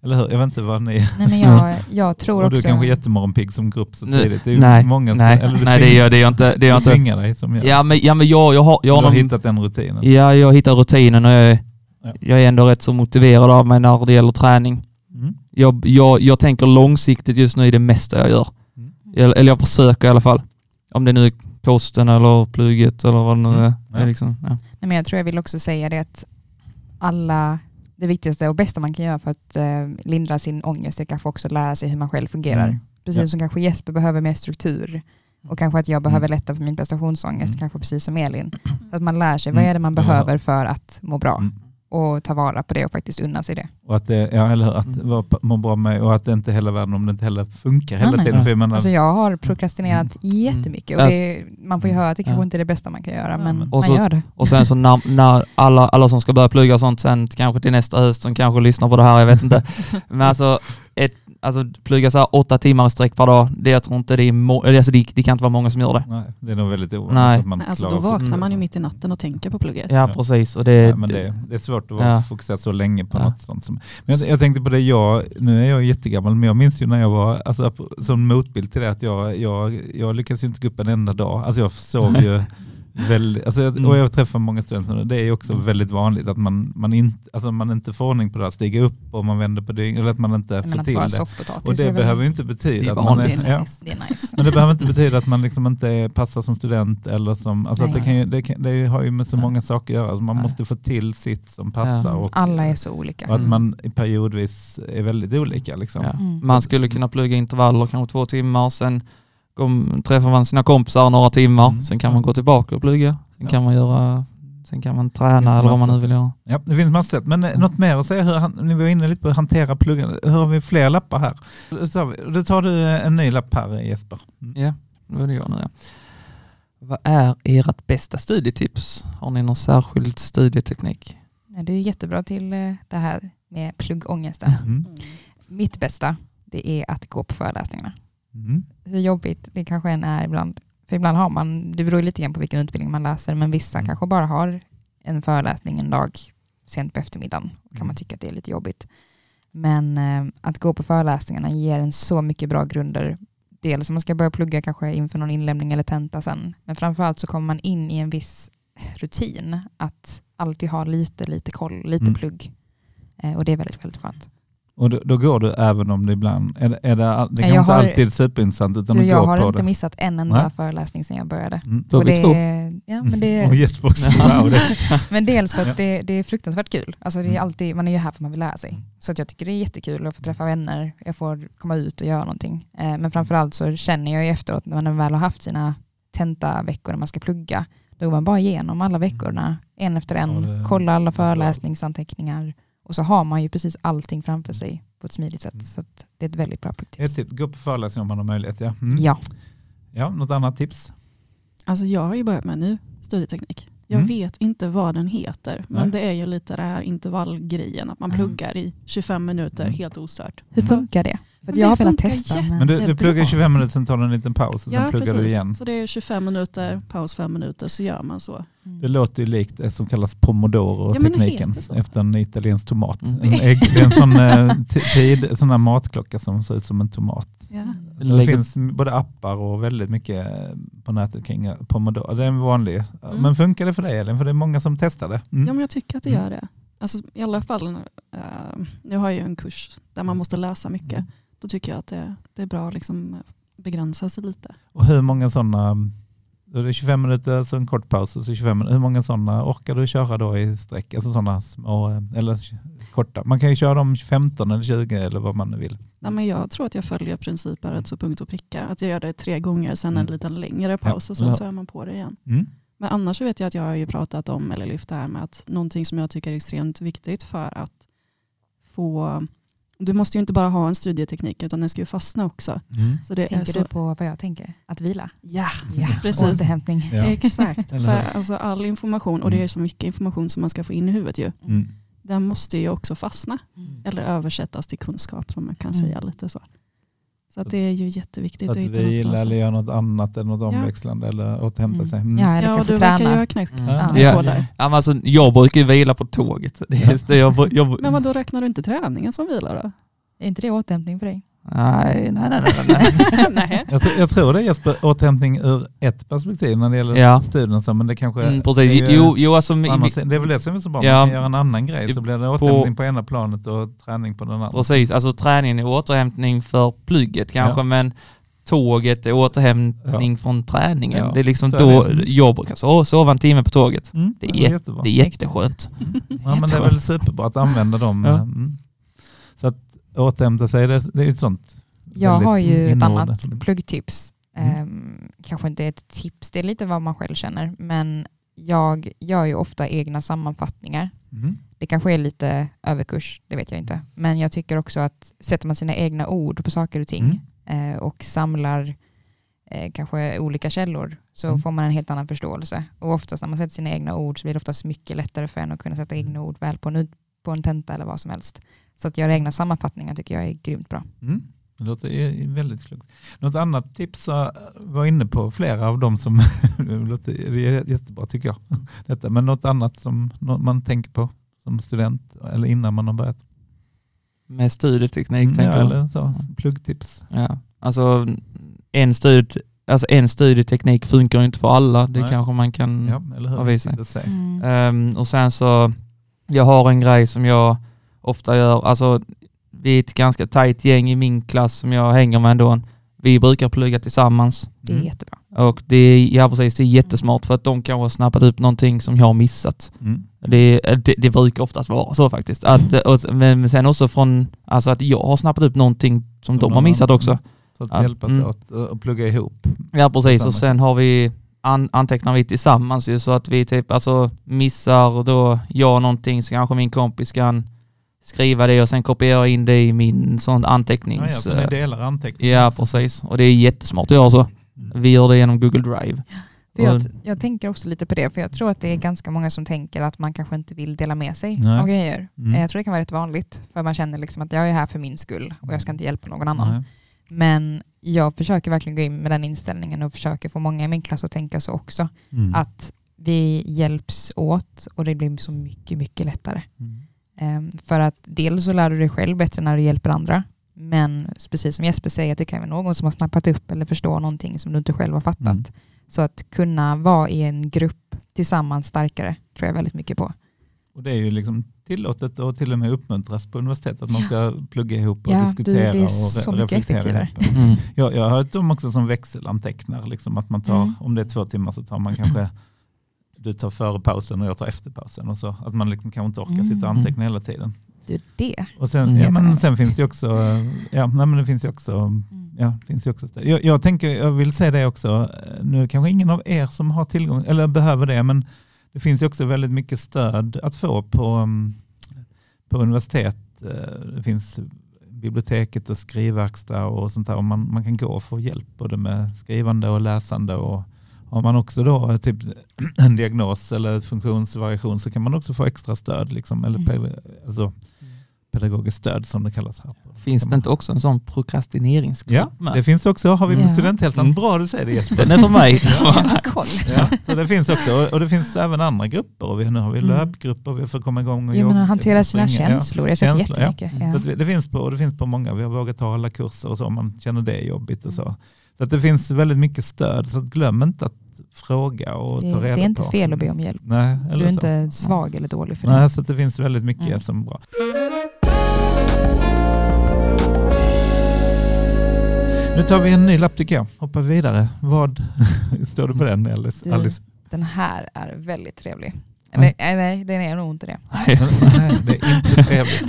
eller hur? Jag vet inte vad ni... Nej, men jag, jag tror Och du också... kanske är jättemorgonpigg som grupp så tidigt. Det är Nej, många som- nej, eller du nej det gör det gör inte. Det gör du inte. dig som gör. Ja men, ja, men jag, jag har, jag har, du har någon, hittat den rutinen. ja, jag hittar rutinen och jag Ja. jag är ändå rätt så motiverad av mig när det gäller träning. Mm. Jag, jag, jag tänker långsiktigt just nu i det mesta jag gör. Mm. Eller, eller jag försöker i alla fall. Om det nu är posten eller plugget eller vad det nu Mm. är. Ja. Det är liksom, ja. Nej, men jag tror jag vill också säga det att alla, det viktigaste och bästa man kan göra för att eh, lindra sin ångest är kanske också lära sig hur man själv fungerar. Mm. Precis Ja. som kanske Jesper behöver mer struktur och kanske att jag behöver lätta för min prestationsångest, Mm. kanske precis som Elin. Så att man lär sig vad Mm. är det man behöver för att må bra Mm. Och ta vara på det och faktiskt unna sig det. Och att det, ja, eller hur, att Mm. vara- må bra med och att det inte är hela världen om det inte heller funkar hela Nej, nej. tiden. För jag menar, Alltså jag har prokrastinerat jättemycket och Mm. det, man får ju höra att det kanske Ja. inte är det bästa man kan göra Ja, men men- Och man så- gör det. Och sen så när, när alla, alla som ska börja plugga och sånt sen kanske till nästa höst som kanske lyssnar på det här, jag vet inte. Men alltså, ett, alltså plugga så här åtta timmar i sträck per dag, det jag tror inte det är, alltså det, det kan inte vara många som gör det. nej, det är nog väldigt ovanligt Nej. att man Nej, alltså, då vaknar man ju mitt i natten och tänker på plugget. Ja, precis. Och det, Ja, men det, det är svårt att vara Ja. fokusera så länge på Ja. något sånt. Som, men jag, jag tänkte på det, jag, nu är jag jättegammal, men jag minns ju när jag var, alltså, som motbild till det, att jag, jag, jag lyckades ju inte gå upp en enda dag. Alltså jag sov ju väldigt, alltså, jag- Mm. och jag träffar många studenter nu, det är ju också väldigt vanligt att man, man, inte, alltså, man inte får ordning på det här, stiga upp och man vänder på dygn, eller att man inte Men får till det. Och det väl- behöver ju inte betyda att man är nice. Är nice. Men det behöver inte betyda att man liksom inte passar som student eller som, alltså att det, kan ju, det, kan, det har ju med så många saker att göra. Alltså man måste få till sitt som passar. Ja. Och, Alla är så olika. och att Mm. man periodvis är väldigt olika. Liksom. ja. Mm. Man skulle kunna plugga intervaller, kanske två timmar, sen kom, träffar man sina kompisar några timmar, Mm. sen kan man gå tillbaka och plugga, sen Ja. kan man göra Sen kan man träna eller vad man nu vill göra. Ja, det finns massor sätt. Men eh, något mer att säga? Hur, ni var inne lite på att hantera pluggen. Hur har vi fler lappar här? Då tar Då du eh, en ny lapp här Jesper. Mm. Ja, nu är det jag nu ja. Vad är ert bästa studietips? Har ni någon särskild studieteknik? Ja, du är jättebra till eh, det här med pluggångesten. Mm. Mitt bästa, det är att gå på föreläsningarna. Mm. Hur jobbigt det kanske än är ibland. För ibland har man, det beror lite grann på vilken utbildning man läser, men vissa Mm. kanske bara har en föreläsning en dag sent på eftermiddagen. Då kan Mm. man tycka att det är lite jobbigt. Men eh, att gå på föreläsningarna ger en så mycket bra grunder. Dels om man ska börja plugga kanske inför någon inlämning eller tenta sen. Men framförallt så kommer man in i en viss rutin. Att alltid ha lite, lite koll, lite Mm. plugg. Eh, och det är väldigt, väldigt skönt. Och då, då går du även om det ibland, är det, är det, det kan jag inte har- alltid superintressant utan Du, du jag går har på inte det. missat en enda Nej. föreläsning sedan jag började. Mm. Då Och det, två. ja, men det, Och. Wow, det, Men dels för att det, det är fruktansvärt kul. Alltså det är Mm. alltid, man är ju här för att man vill lära sig. Så att jag tycker det är jättekul att få träffa vänner, jag får komma ut och göra någonting. Eh, men framförallt så känner jag ju efteråt när man väl har haft sina tentaveckor när man ska plugga, då går man bara igenom alla veckorna, en efter en, Ja, det- kollar alla det föreläsningsanteckningar och så har man ju precis allting framför sig på ett smidigt sätt. Mm. Så att det är ett väldigt bra Ett pluggtips. tips, gå på föreläsning om man har möjlighet. Ja. Mm. Ja, ja, något annat tips? Alltså jag har ju börjat med en ny studieteknik. Jag Mm. vet inte vad den heter, men Nej. det är ju lite det här intervallgrejen, att man Mm. pluggar i 25 minuter Mm. helt ostört. hur Mm. funkar det? För jag det har velat funkar testa. jätte- Men... Men du, du pluggar i 25 minuter, sen tar du en liten paus och sen Ja, pluggar du precis. igen. Så det är 25 minuter, paus 5 minuter, så gör man så. Mm. Det låter ju likt det som kallas Ja, pomodoro-tekniken så. efter en italiensk tomat. Mm. En ägg, det är en sån, eh, tid, sån här matklocka som ser ut som en tomat. Ja. Det finns både appar och väldigt mycket på nätet kring eh, pomodoro. Det är en vanlig. Mm. Men funkar det för dig Elin? För det är många som testar det. Mm. ja, men jag tycker att det Mm. gör det. Alltså, I alla fall, eh, nu har jag ju en kurs där man måste läsa mycket. Mm. Då tycker jag att det, det är bra att liksom begränsa sig lite. Och hur många sådana, då är det 25 minuter så en kort paus och så 25 minuter. Hur många sådana orkar du köra då i sträck? Alltså sådana små, eller korta. Man kan ju köra dem 15 eller 20 eller vad man nu vill. Nej, men jag tror att jag följer principen rätt så punkt och pricka. Att jag gör det tre gånger, sen Mm. en liten längre paus och sen Ja. så är man på det igen. Mm. Men annars vet jag att jag har ju pratat om, eller lyft det här med att någonting som jag tycker är extremt viktigt för att få, du måste ju inte bara ha en studieteknik utan den ska ju fastna också. Mm. Så det är Tänker så, du på vad jag tänker? Att vila? Ja, Ja, precis. Återhämtning. Ja. Exakt. För alltså all information, och det är så mycket information som man ska få in i huvudet ju. Mm. den måste ju också fastna. Mm. Eller översättas till kunskap som man kan Mm. säga lite så. Så att det är ju jätteviktigt Att att hitta något vila bra eller göra något annat eller något omväxlande eller återhämta Mm. sig. Mm. Ja, eller Ja, kanske du verkar träna. ha knäckt Mm. Ja. ja. Ja. Ja, men alltså, jag brukar ju vila på tåget. Det är, det, jag, jag, Men vad då räknar du inte träningen som vila då? Är inte det återhämtning för dig? Nej, nej, nej, nej, nej. Nej. Jag, tror- jag tror det är Jesper, återhämtning ur ett perspektiv när det gäller Ja. studien, så, men det kanske Mm, precis. är Jo, jo, alltså, sidan- det är väl det som är så bra, Ja. man kan göra en annan grej så blir det På- återhämtning på ena planet och träning på den andra. precis. Alltså träningen är återhämtning för plugget kanske, Ja. men tåget är återhämtning från träningen. Ja, Det är liksom så då jag brukar sova, sova en timme på tåget. Mm, Det är det är jätte- jättebra. Det är jätteskönt. Ja, men det är väl superbra att använda dem. Ja. Mm. Så att återhämta sig, det, är ett sånt. Jag har ju ett annat pluggtips. Mm. Ehm, kanske inte ett tips, det är lite vad man själv känner. Men jag gör ju ofta egna sammanfattningar. Mm. Det kanske är lite överkurs, det vet jag inte. Men jag tycker också att sätter man sina egna ord på saker och ting eh, och samlar eh, kanske olika källor så Mm. får man en helt annan förståelse. Och oftast när man sätter sina egna ord så blir det oftast mycket lättare för en att kunna sätta egna ord väl på en, på en tenta eller vad som helst. Så att göra egna sammanfattningar tycker jag är grymt bra. Mm. Det låter är väldigt klokt. Något annat tips jag var inne på, flera av dem som det är jättebra tycker jag. Detta. Men något annat som man tänker på som student eller innan man har börjat. Med studieteknik Mm, ja, tänker du? eller så, pluggtips. Ja. Alltså en, stud, alltså en studieteknik funkar ju inte för alla. Det Nej. kanske man kan Ja, säger. Mm. Ehm, och sen så, jag har en grej som jag ofta gör, alltså vi är ett ganska tajt gäng i min klass som jag hänger med ändå. Vi brukar plugga tillsammans Det är Mm. jättebra. och det är, ja precis, det är jättesmart för att de kanske har snappat upp någonting som jag har missat. Mm. Det, det, det brukar oftast vara så faktiskt. Att, och, men sen också från, alltså att jag har snappat upp någonting som de har missat också. Så att Ja, hjälpas mm. åt och plugga ihop. Ja precis och sen har vi an, antecknar vi tillsammans ju så att vi typ alltså missar då jag någonting så kanske min kompis kan skriva det och sen kopiera in det i min sån Ja, ja, antecknings... så ni delar anteckningar. ja precis och det är jättesmart att göra så. Mm. Vi gör det genom Google Drive. Jag, jag tänker också lite på det, för jag tror att det är ganska många som tänker att man kanske inte vill dela med sig Nej. av grejer. Mm. Eh, Jag tror det kan vara rätt vanligt, för man känner liksom att jag är här för min skull och jag ska inte hjälpa någon annan. Nej. Men jag försöker verkligen gå in med den inställningen och försöker få många i min klass att tänka så också. Mm. Att vi hjälps åt och det blir så mycket, mycket lättare. Mm. Ehm, För att dels så lär du dig själv bättre när du hjälper andra. Men precis som Jesper säger, att det kan vara någon som har snappat upp eller förstår någonting som du inte själv har fattat. Mm. Så att kunna vara i en grupp tillsammans starkare tror jag väldigt mycket på. Och det är ju liksom tillåtet och till och med uppmuntras på universitetet att man ska plugga ihop och Ja, du, diskutera det är och så re- mycket reflektera. Mm. Jag, jag har hört dem också som växelantecknar, liksom att man tar, Mm. om det är två timmar så tar man kanske, du tar före pausen och jag tar efter pausen. Och så, att man liksom kanske inte orkar Mm. sitta och anteckna hela tiden. Du, det. Och sen, Mm. ja, men sen finns det ju också, ja, nej, men det finns ju också, ja, det finns ju också jag, jag, tänker, jag vill säga det också, nu kanske ingen av er som har tillgång, eller behöver det, men det finns ju också väldigt mycket stöd att få på, um, på universitet. Eh, Det finns biblioteket och skrivverkstad och sånt där. Och man, man kan gå och få hjälp både med skrivande och läsande. Och har man också då eh, typ en diagnos eller funktionsvariation så kan man också få extra stöd. Liksom, eller Mm. alltså, pedagogiskt stöd som det kallas här. Finns det inte också en sån prokrastineringsgrupp Ja, med? det finns också. Har vi på Ja. studenthälsan. Mm. Bra du säger det Jesper. Den är för mig. Koll. Ja, så det finns också. Och- det finns även andra grupper. Och vi, nu har vi Mm. löpgrupper. Vi får komma igång och jobba. hantera sina springa. Ja. känslor. Jag Känslor, ja. jättemycket. Mm. Ja. Så vi- det, finns på, och det finns på många. Vi har vågat ta alla kurser och så om man känner det är jobbigt och så. Så att det finns väldigt mycket stöd. Så att glöm inte att fråga och Det, ta det reda är inte på. fel att be om hjälp. Nej, eller Du är så. inte svag eller dålig för Nej, det. så att det finns väldigt mycket Mm. som är bra. Nu tar vi en ny lapp tycker jag. Hoppar vi vidare. Vad står det på den Alice? Du- Alice? Den här är väldigt trevlig. Eller nej, nej den är nog inte det. Nej, det är inte trevligt.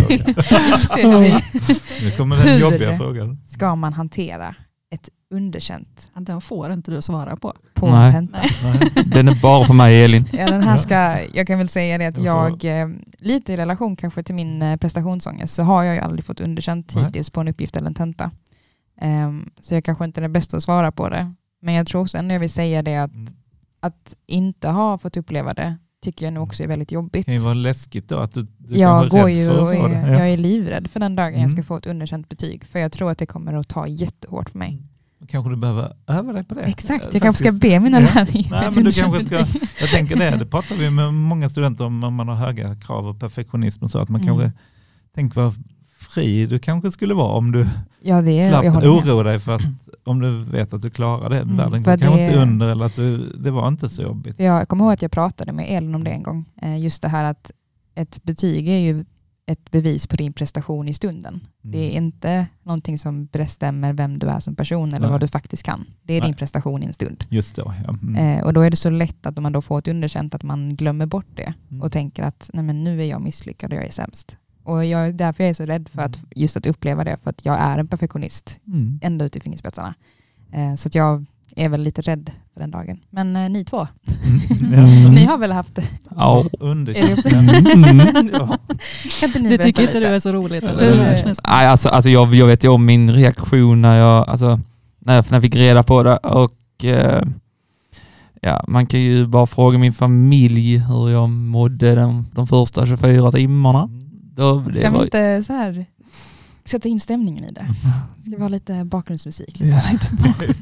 Nu kommer den Hur? jobbiga frågan. Ska man hantera ett underkänt Den får inte du svara på. på Nej. en tenta? Nej. Den är bara för mig Elin. Ja, den här ska, jag kan väl säga det att Jag eh, lite i relation kanske till min eh, prestationsångest, så har jag ju aldrig fått underkänt Nej. hittills på en uppgift eller en tenta. Ehm, så jag kanske inte är den bästa att svara på det. Men jag tror också ändå jag vill säga det att, Mm. att inte ha fått uppleva det tycker jag nog också är väldigt jobbigt. Det kan ju vara läskigt då att du, du Jag kan vara går ju för få det. jag är livrädd för den dagen jag Mm. ska få ett underkänt betyg. För jag tror att det kommer att ta jättehårt på mig. Kanske du behöver öva dig på det. Exakt, Eh, jag kanske ska faktiskt. be mina Ja. lärare mig Nej, men du underkänt kanske ska, betyg. jag tänker det, det pratar vi med många studenter om, om man har höga krav och perfektionism och så, att man Mm. kanske, tänk vad fri du kanske skulle vara om du Ja, det slapp oroa dig för att om du vet att du klarar det, Mm, världen går kanske inte under eller att du, det var inte så jobbigt. Jag kommer ihåg att jag pratade med Elin om det en gång. Eh, Just det här att ett betyg är ju ett bevis på din prestation i stunden. Mm. Det är inte någonting som bestämmer vem du är som person eller Nej. vad du faktiskt kan. Det är Nej. din prestation i en stund. Just då, ja. Mm. Eh, och då är det så lätt att om man då får ett underkänt att man glömmer bort det Mm. och tänker att Nej, men nu är jag misslyckad och jag är sämst. Och jag, därför jag är så rädd för att Mm. just att uppleva det, för att jag är en perfektionist Mm. ända ut i fingerspetsarna. Eh, så att jag är väl lite rädd för den dagen. Men eh, ni två, Ja. ni har väl haft det? Ja. Underkänt. Det Mm. Ja. Kan inte ni Det tycker inte du är så roligt Eller? Nej, alltså, alltså jag, jag vet ju om min reaktion när jag, alltså, när jag, när jag fick reda på det och eh, ja, man kan ju bara fråga min familj hur jag mådde de, de första 24 timmarna. Då, det Kan vi var, inte så här sätta in stämningen i det? Ska vi ha lite bakgrundsmusik? Ja.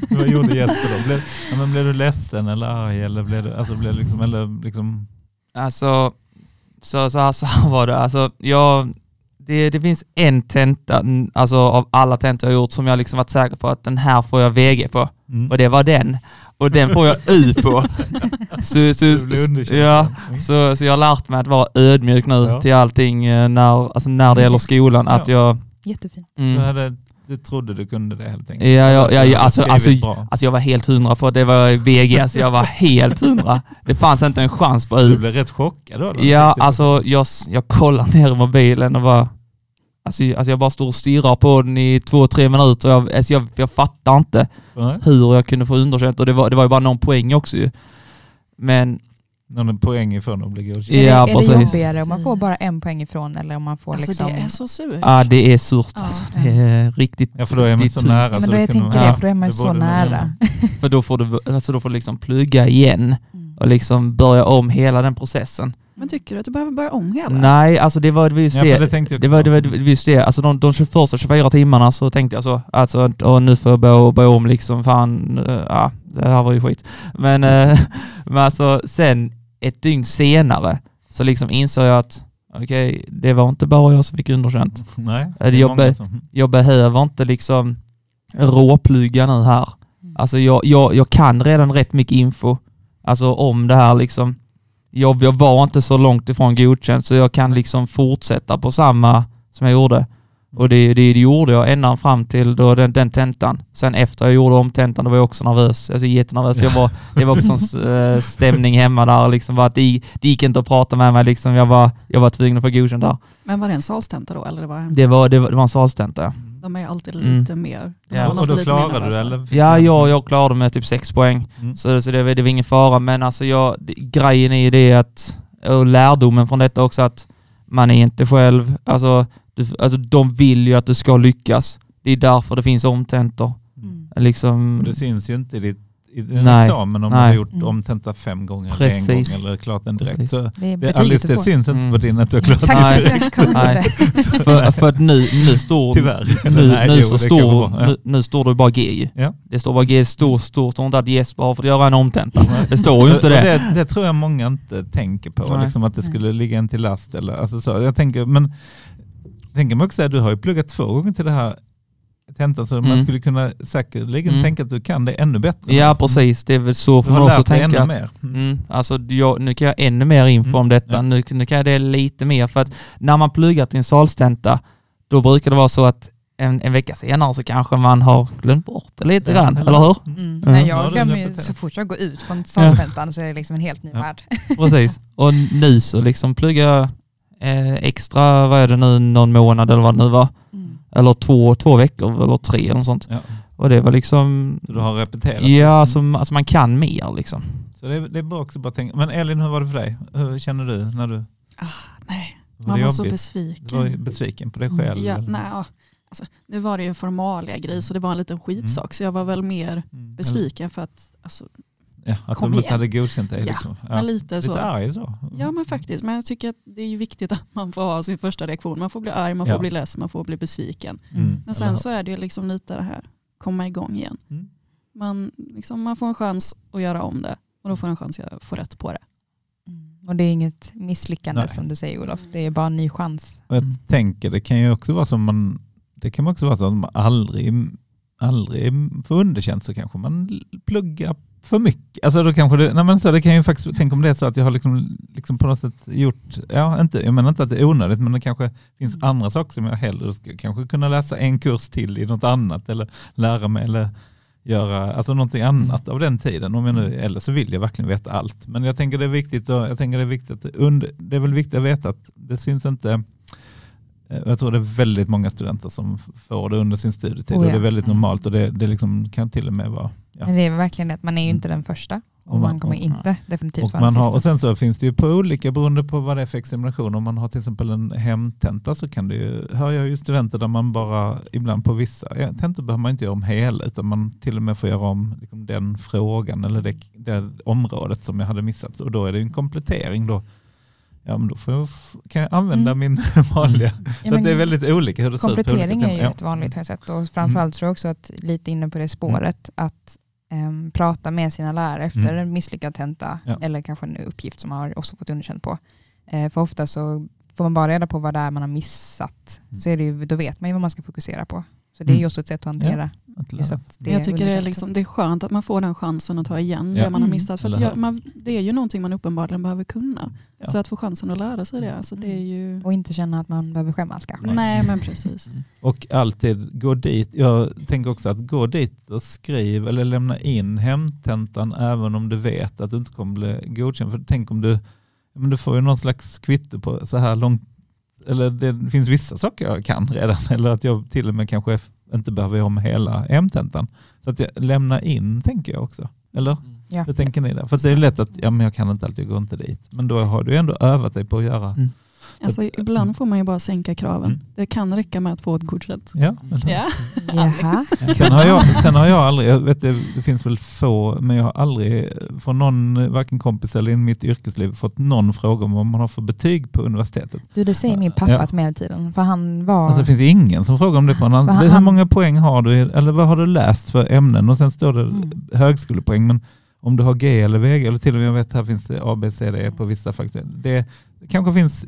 Vad gjorde Jesper då? Blev, ja, men blev du ledsen eller arg? Eller blev du, alltså, blev liksom, eller liksom, Alltså, så, så, så här var det. Alltså, jag, det, det finns en tenta, alltså av alla tentor jag gjort, som jag liksom varit säker på att den här får jag VG på. mm. Och det var den. Och den får jag U på. Så, så, Du ja, så, så jag har lärt mig att vara ödmjuk nu Ja. till allting eh, när, alltså när det gäller skolan. Att jag... Jättefint. Du, Mm, hade, du trodde du kunde det helt enkelt? Ja, ja, ja, Du ja, alltså- alltså- alltså jag var helt hundra på det var VG, alltså jag var helt hundra. Det fanns inte en chans på Du U. blev rätt chockad då? då? Ja, alltså jag, jag kollar ner i mobilen och bara... Alltså, alltså jag bara står och stirrar på den i två, tre minuter. Jag, alltså jag, jag fattar inte Nej. hur jag kunde få underkänt och det var, det var ju bara någon poäng också ju. Men Någon poäng ifrån att bli godkänd. Är, Ja, det, är det jobbigare om man får bara en poäng ifrån eller om man får Alltså liksom... det är så surt. ja, det är surt Ja. alltså. Det är riktigt Ja, för då är man så nära. men så då jag tänker Ja. det, för då är man ju så nära. För då får du, alltså då får du liksom plugga igen Mm. och liksom börja om hela den processen. Men tycker du att du behöver börja om hela? Nej, alltså det var just Ja, det. jag Det det var det var just det, alltså de, de 21 första 24 timmarna så tänkte jag så, alltså och nu får jag börja, börja om liksom, fan, eh, ja, det här var ju skit. Men, eh, men alltså sen ett dygn senare så liksom insåg jag att okej, det var inte bara jag som fick underkänt. Nej, jobbar- många som- Jag behöver inte liksom råplugga nu här. Mm. Alltså jag, jag, jag kan redan rätt mycket info, alltså om det här liksom. Jag, jag var inte så långt ifrån godkänt så jag kan liksom fortsätta på samma som jag gjorde. Och det, det, det gjorde jag ända fram till då den, den tentan. Sen efter jag gjorde om tentan då var jag också nervös. Alltså jättenervös. Jag var, det var också en eh, stämning hemma där liksom. Bara att det, det gick inte att prata med mig liksom. Jag var, jag var tvungen att få godkänt där. Men var det en salstenta då? Eller det var, Det var, det var, det var en salstenta. de är ju alltid Mm. lite mer. de Ja, Och då mer klarade du eller? Ja, jag, jag klarade med typ sex poäng. Mm. Så, så det, var- det var ingen fara, men alltså jag, grejen är ju det att, och lärdomen från detta också att man är inte själv, alltså, du, alltså de vill ju att du ska lyckas. Det är därför det finns omtentor. Mm. Liksom, Och det syns ju inte i, ditt, i din Nej. examen om du Nej. har gjort Mm. omtenta fem gånger eller en gång Precis. eller klart den direkt. Precis. Så Det är det, Alice, du det syns inte Mm. på din att du har klarat den för direkt. Nej. för, för att nu, nu står Tyvärr. nu, Nej, nu, jo, så står. Ja. nu, nu står det bara G ju. Ja. Det står bara G stort, stort, står inte att Jesper har fått göra en omtenta. Det står ju inte det. det. Det tror jag många inte tänker på, liksom att det skulle ligga en till last. Eller, alltså så. Jag tänker, men tänker man också att du har ju pluggat två gånger till det här tentan, så man Mm. skulle kunna säkerligen Mm. tänka att du kan det ännu bättre. Ja precis, det är väl så får man också tänka. ännu att- mer. Mm. Mm, alltså jag, nu kan jag ännu mer info Mm, om detta. ja. Nu, nu kan jag det lite mer för att när man pluggar till en salstenta då brukar det vara så att en, en vecka senare så kanske man har glömt bort det lite Ja, grann, eller- eller hur? Mm. Ja. Nej, Ja, jag glömmer ju, så fort jag går ut från salstentan så är det liksom en helt ny Ja. värld. Precis. Och nu så liksom pluggar jag eh, extra, vad är det nu, någon månad eller vad det nu var. Mm. Eller två, två veckor eller tre eller sånt. Ja. Och det var liksom, Så du har repeterat. ja alltså, alltså man kan mer liksom. Så det, det är bra också bara tänka. Men Elin, hur var det för dig? Hur känner du när du Nej, var man var så jobbigt? besviken. Du var besviken på dig själv? Ja, eller? nej, ja. alltså, nu var det ju en formalia grej så det var en liten skitsak så jag var väl mer Mm. besviken för att alltså, Ja, att Kom de inte hade godkänt dig. Ja, Liksom. Ja. Men lite så. Lite arg så. Ja men faktiskt, men jag tycker att det är ju viktigt att man får ha sin första reaktion. Man får bli arg, man får Ja. bli ledsen, man får bli besviken. Mm. Men Eller sen så är det ju liksom lite det här, komma igång igen. Mm. Man, liksom, man får en chans att göra om det och då får en chans att få rätt på det. Mm. Och det är inget misslyckande Nej. som du säger Olof, det är bara en ny chans. Och jag Mm. tänker, det kan ju också vara som man, det kan också vara så att man aldrig, aldrig får underkänt så kanske man pluggar för mycket. Alltså då kanske det, nej men så det kan ju faktiskt, tänk om det är så att jag har liksom, liksom på något sätt gjort, ja inte, jag menar inte att det är onödigt, men det kanske finns Mm. andra saker som jag hellre ska kanske kunna läsa en kurs till i något annat eller lära mig eller göra alltså någonting annat av den tiden. Om jag nu, eller så vill jag verkligen veta allt. Men jag tänker det är viktigt, och, jag tänker det är viktigt under, det är väl viktigt att veta att det syns inte Jag tror det är väldigt många studenter som får det under sin studietid Oh och ja. det är väldigt Mm. normalt och det, det liksom kan till och med vara... Ja. Men det är verkligen det, att man är ju Mm. inte den första och Och man- kommer och- inte definitivt Och, vara den sista. och sen så finns det ju på olika, beroende på vad det är för examination, om man har till exempel en hemtenta så kan det ju, hör jag ju studenter där man bara, ibland på vissa tentor behöver man inte göra om hela, utan man till och med får göra om liksom, den frågan eller det, det området som jag hade missat. Och då är det ju en komplettering då. Ja, men då får jag, kan jag använda Mm. min vanliga. Ja, så det är väldigt olika hur det ser ut. Komplettering är ju tentor. rätt vanligt har jag sett och framförallt tror jag också att lite inne på det spåret att em, prata med sina lärare efter Mm. en misslyckad tenta Ja. eller kanske en uppgift som man har också fått underkänt på. Eh, för ofta så får man bara reda på vad det är man har missat Mm. så är det ju, då vet man ju vad man ska fokusera på. Så det är ju Mm. också ett sätt att hantera. Att Just lära. att det jag tycker det är, liksom, det är skönt att man får den chansen att ta igen Ja. det man har Mm. missat. För jag, man, det är ju någonting man uppenbarligen behöver kunna. Ja. Så att få chansen att lära sig det, alltså det är ju... Och inte känna att man behöver skämmas kanske. Nej men precis. Och alltid gå dit. Jag tänker också att gå dit och skriv eller lämna in hemtentan även om du vet att du inte kommer bli godkänd. För tänk om du, ja, men du får ju någon slags kvitto på så här långt, eller det finns vissa saker jag kan redan, eller att jag till och med kanske inte behöver göra om hela hemtentan. Så att jag lämnar in tänker jag också. Eller Ja. hur tänker ni där? För det är lätt att ja, men jag kan inte alltid, jag går inte dit. Men då har du ändå övat dig på att göra. Mm. Alltså, ibland får man ju bara sänka kraven. Mm. Det kan räcka med att få ett godkänt. Ja, eller hur? Ja. Jaha. Sen har, jag, sen har jag aldrig, jag vet det, det finns väl få, men jag har aldrig från någon, varken kompis eller i mitt yrkesliv, fått någon fråga om vad man har för betyg på universitetet. Du, det säger min pappa Ja. hela tiden. För han var... Alltså det finns ingen som frågar om det på han- är Hur många poäng har du, eller vad har du läst för ämnen? Och sen står det Mm. högskolepoäng, men om du har G eller VG, eller till och med jag vet här finns det A, B, C, D på vissa fakulteter. Det, det kanske finns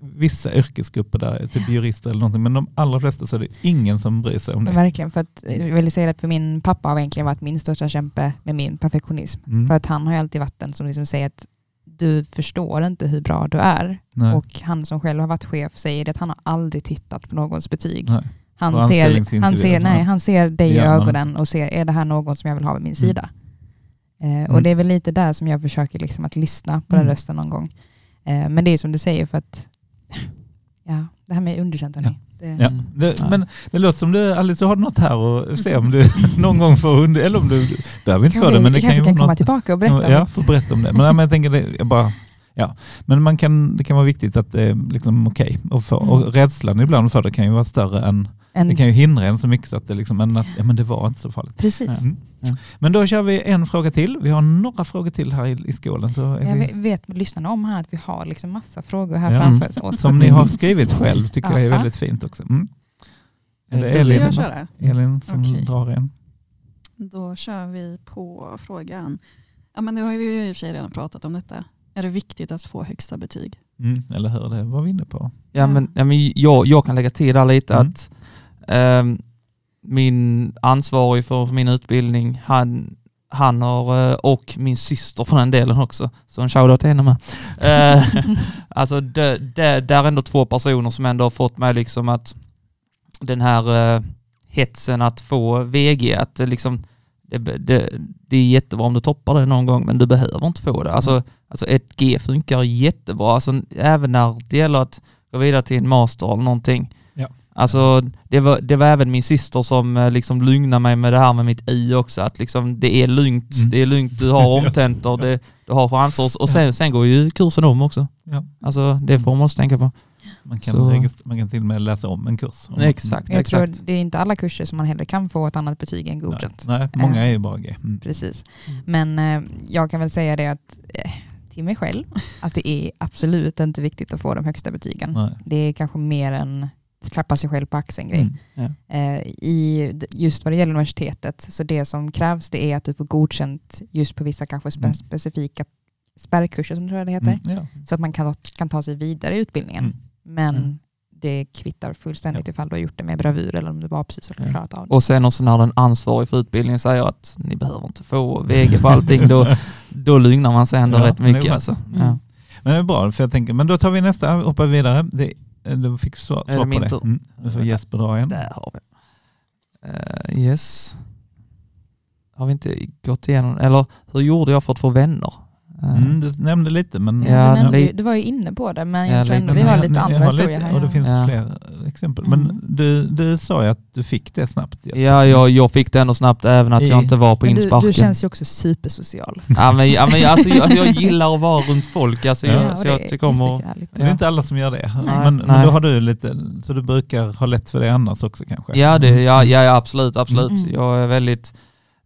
vissa yrkesgrupper där, typ jurister eller någonting, men de allra flesta så är det ingen som bryr sig om det. Verkligen, för att, jag vill säga att för min pappa har egentligen varit min största kämpe med min perfektionism. Mm. För att han har ju alltid varit den som liksom säger att du förstår inte hur bra du är. Nej. Och han som själv har varit chef säger det att han har aldrig tittat på någons betyg. Nej. Han ser, han, ser, nej, han ser dig i ögonen och ser, är det här någon som jag vill ha vid min sida? Eh, Mm. och det är väl lite där som jag försöker liksom att lyssna på Mm. den rösten någon gång. Eh, men det är som du säger för att, ja, det här med underkänt hörni. Det, Ja. Mm. Det, Ja. Men det låter som du, Alice, du har något här och se om du någon gång får under, eller om du, behöver inte få det, men det kan ju kanske kan komma något. tillbaka och berätta. Ja, om få berätta om det. Men, ja, men jag tänker det, jag bara, ja. Men man kan, det kan vara viktigt att det är liksom okej att få. Mm. Och rädslan ibland för det kan ju vara större än, en, det kan ju hindra en så mycket så att det liksom, men, att, ja, men det var inte så farligt. Precis. Mm. Ja. Men då kör vi en fråga till. Vi har några frågor till här i, i skålen. Så är Jag vi, vet- lyssnarna om här att vi har liksom massa frågor här Ja. framför oss. som ni har skrivit själv tycker jag är väldigt fint också. Mm. Är det Elin, jag köra? Elin som Okej. drar en? Då kör vi på frågan. Ja, men nu har vi ju i och för sig redan pratat om detta. Är det viktigt att få högsta betyg? Mm, eller hur, det var vi inne på. Ja, men, ja, men jag, jag kan lägga till där lite Mm. att ehm, min ansvarig för, för min utbildning, han, han har, eh, och min syster för den delen också, så en shoutout till henne med. Eh, alltså det, det, där är ändå två personer som ändå har fått mig liksom att den här eh, hetsen att få VG, att liksom det, det, det är jättebra om du toppar det någon gång men du behöver inte få det. Alltså, alltså ett G funkar jättebra, alltså, även när det gäller att gå vidare till en master eller någonting. Alltså det var, det var även min syster som eh, liksom lugnade mig med det här med mitt I också, att liksom det är lugnt, Mm. det är lugnt, du har omtentor, det, du har chanser och, och sen, sen går ju kursen om också. Ja. Alltså det får man också tänka på. Man kan, Så- man kan till och med läsa om en kurs. Om- Exakt, Jag tror det är inte alla kurser som man heller kan få ett annat betyg än godkänt. Nej, nej, många Eh, är ju bara G. Mm. Precis. Mm. Men eh, jag kan väl säga det att, eh, till mig själv att det är absolut inte viktigt att få de högsta betygen. Nej. Det är kanske mer en klappa sig själv på axeln grej. Mm. Eh, i, just vad det gäller universitetet, så det som krävs det är att du får godkänt just på vissa kanske spe, Mm. specifika spärrkurser som tror jag det heter. Mm. Ja. Så att man kan, kan ta sig vidare i utbildningen. Mm. Men Mm. det kvittar fullständigt ifall du har gjort det med bravur eller om du bara precis har Ja. klarat av det. Och sen också när den ansvarig för utbildningen säger att ni behöver inte få VG på allting, då, då lugnar man sig ändå Ja, rätt mycket. Alltså. Mm. Ja. Men det är bra, för jag tänker, men då tar vi nästa, hoppar vidare. Det, eh, du fick svar, på det. tur? Mm. Nu får. Jesper dra igen. Där har vi uh, Yes. Har vi inte gått igenom, eller hur gjorde jag för att få vänner? Eh, Mm, du nämnde lite, men... Ja, du, nämnde, du var ju inne på det, men Ja, jag tror ändå vi har Men lite jag- jag andra har historier lite- här. Och det finns Ja. fler exempel. Mm. Men du, du sa ju att du fick det snabbt. Jesper. Ja, jag, jag fick det ändå snabbt även att jag I- inte var på Men du, insparken. du känns ju också supersocial. Ja, men, ja, men alltså, jag, alltså, jag gillar att vara runt folk, alltså, Ja. jag, så det jag är tycker om att... Det är inte alla som gör det. Nej. Men, men Nej. då har du lite, så du brukar ha lätt för det annars också kanske? Ja, det, ja, ja, ja absolut, absolut. Mm. Jag är väldigt...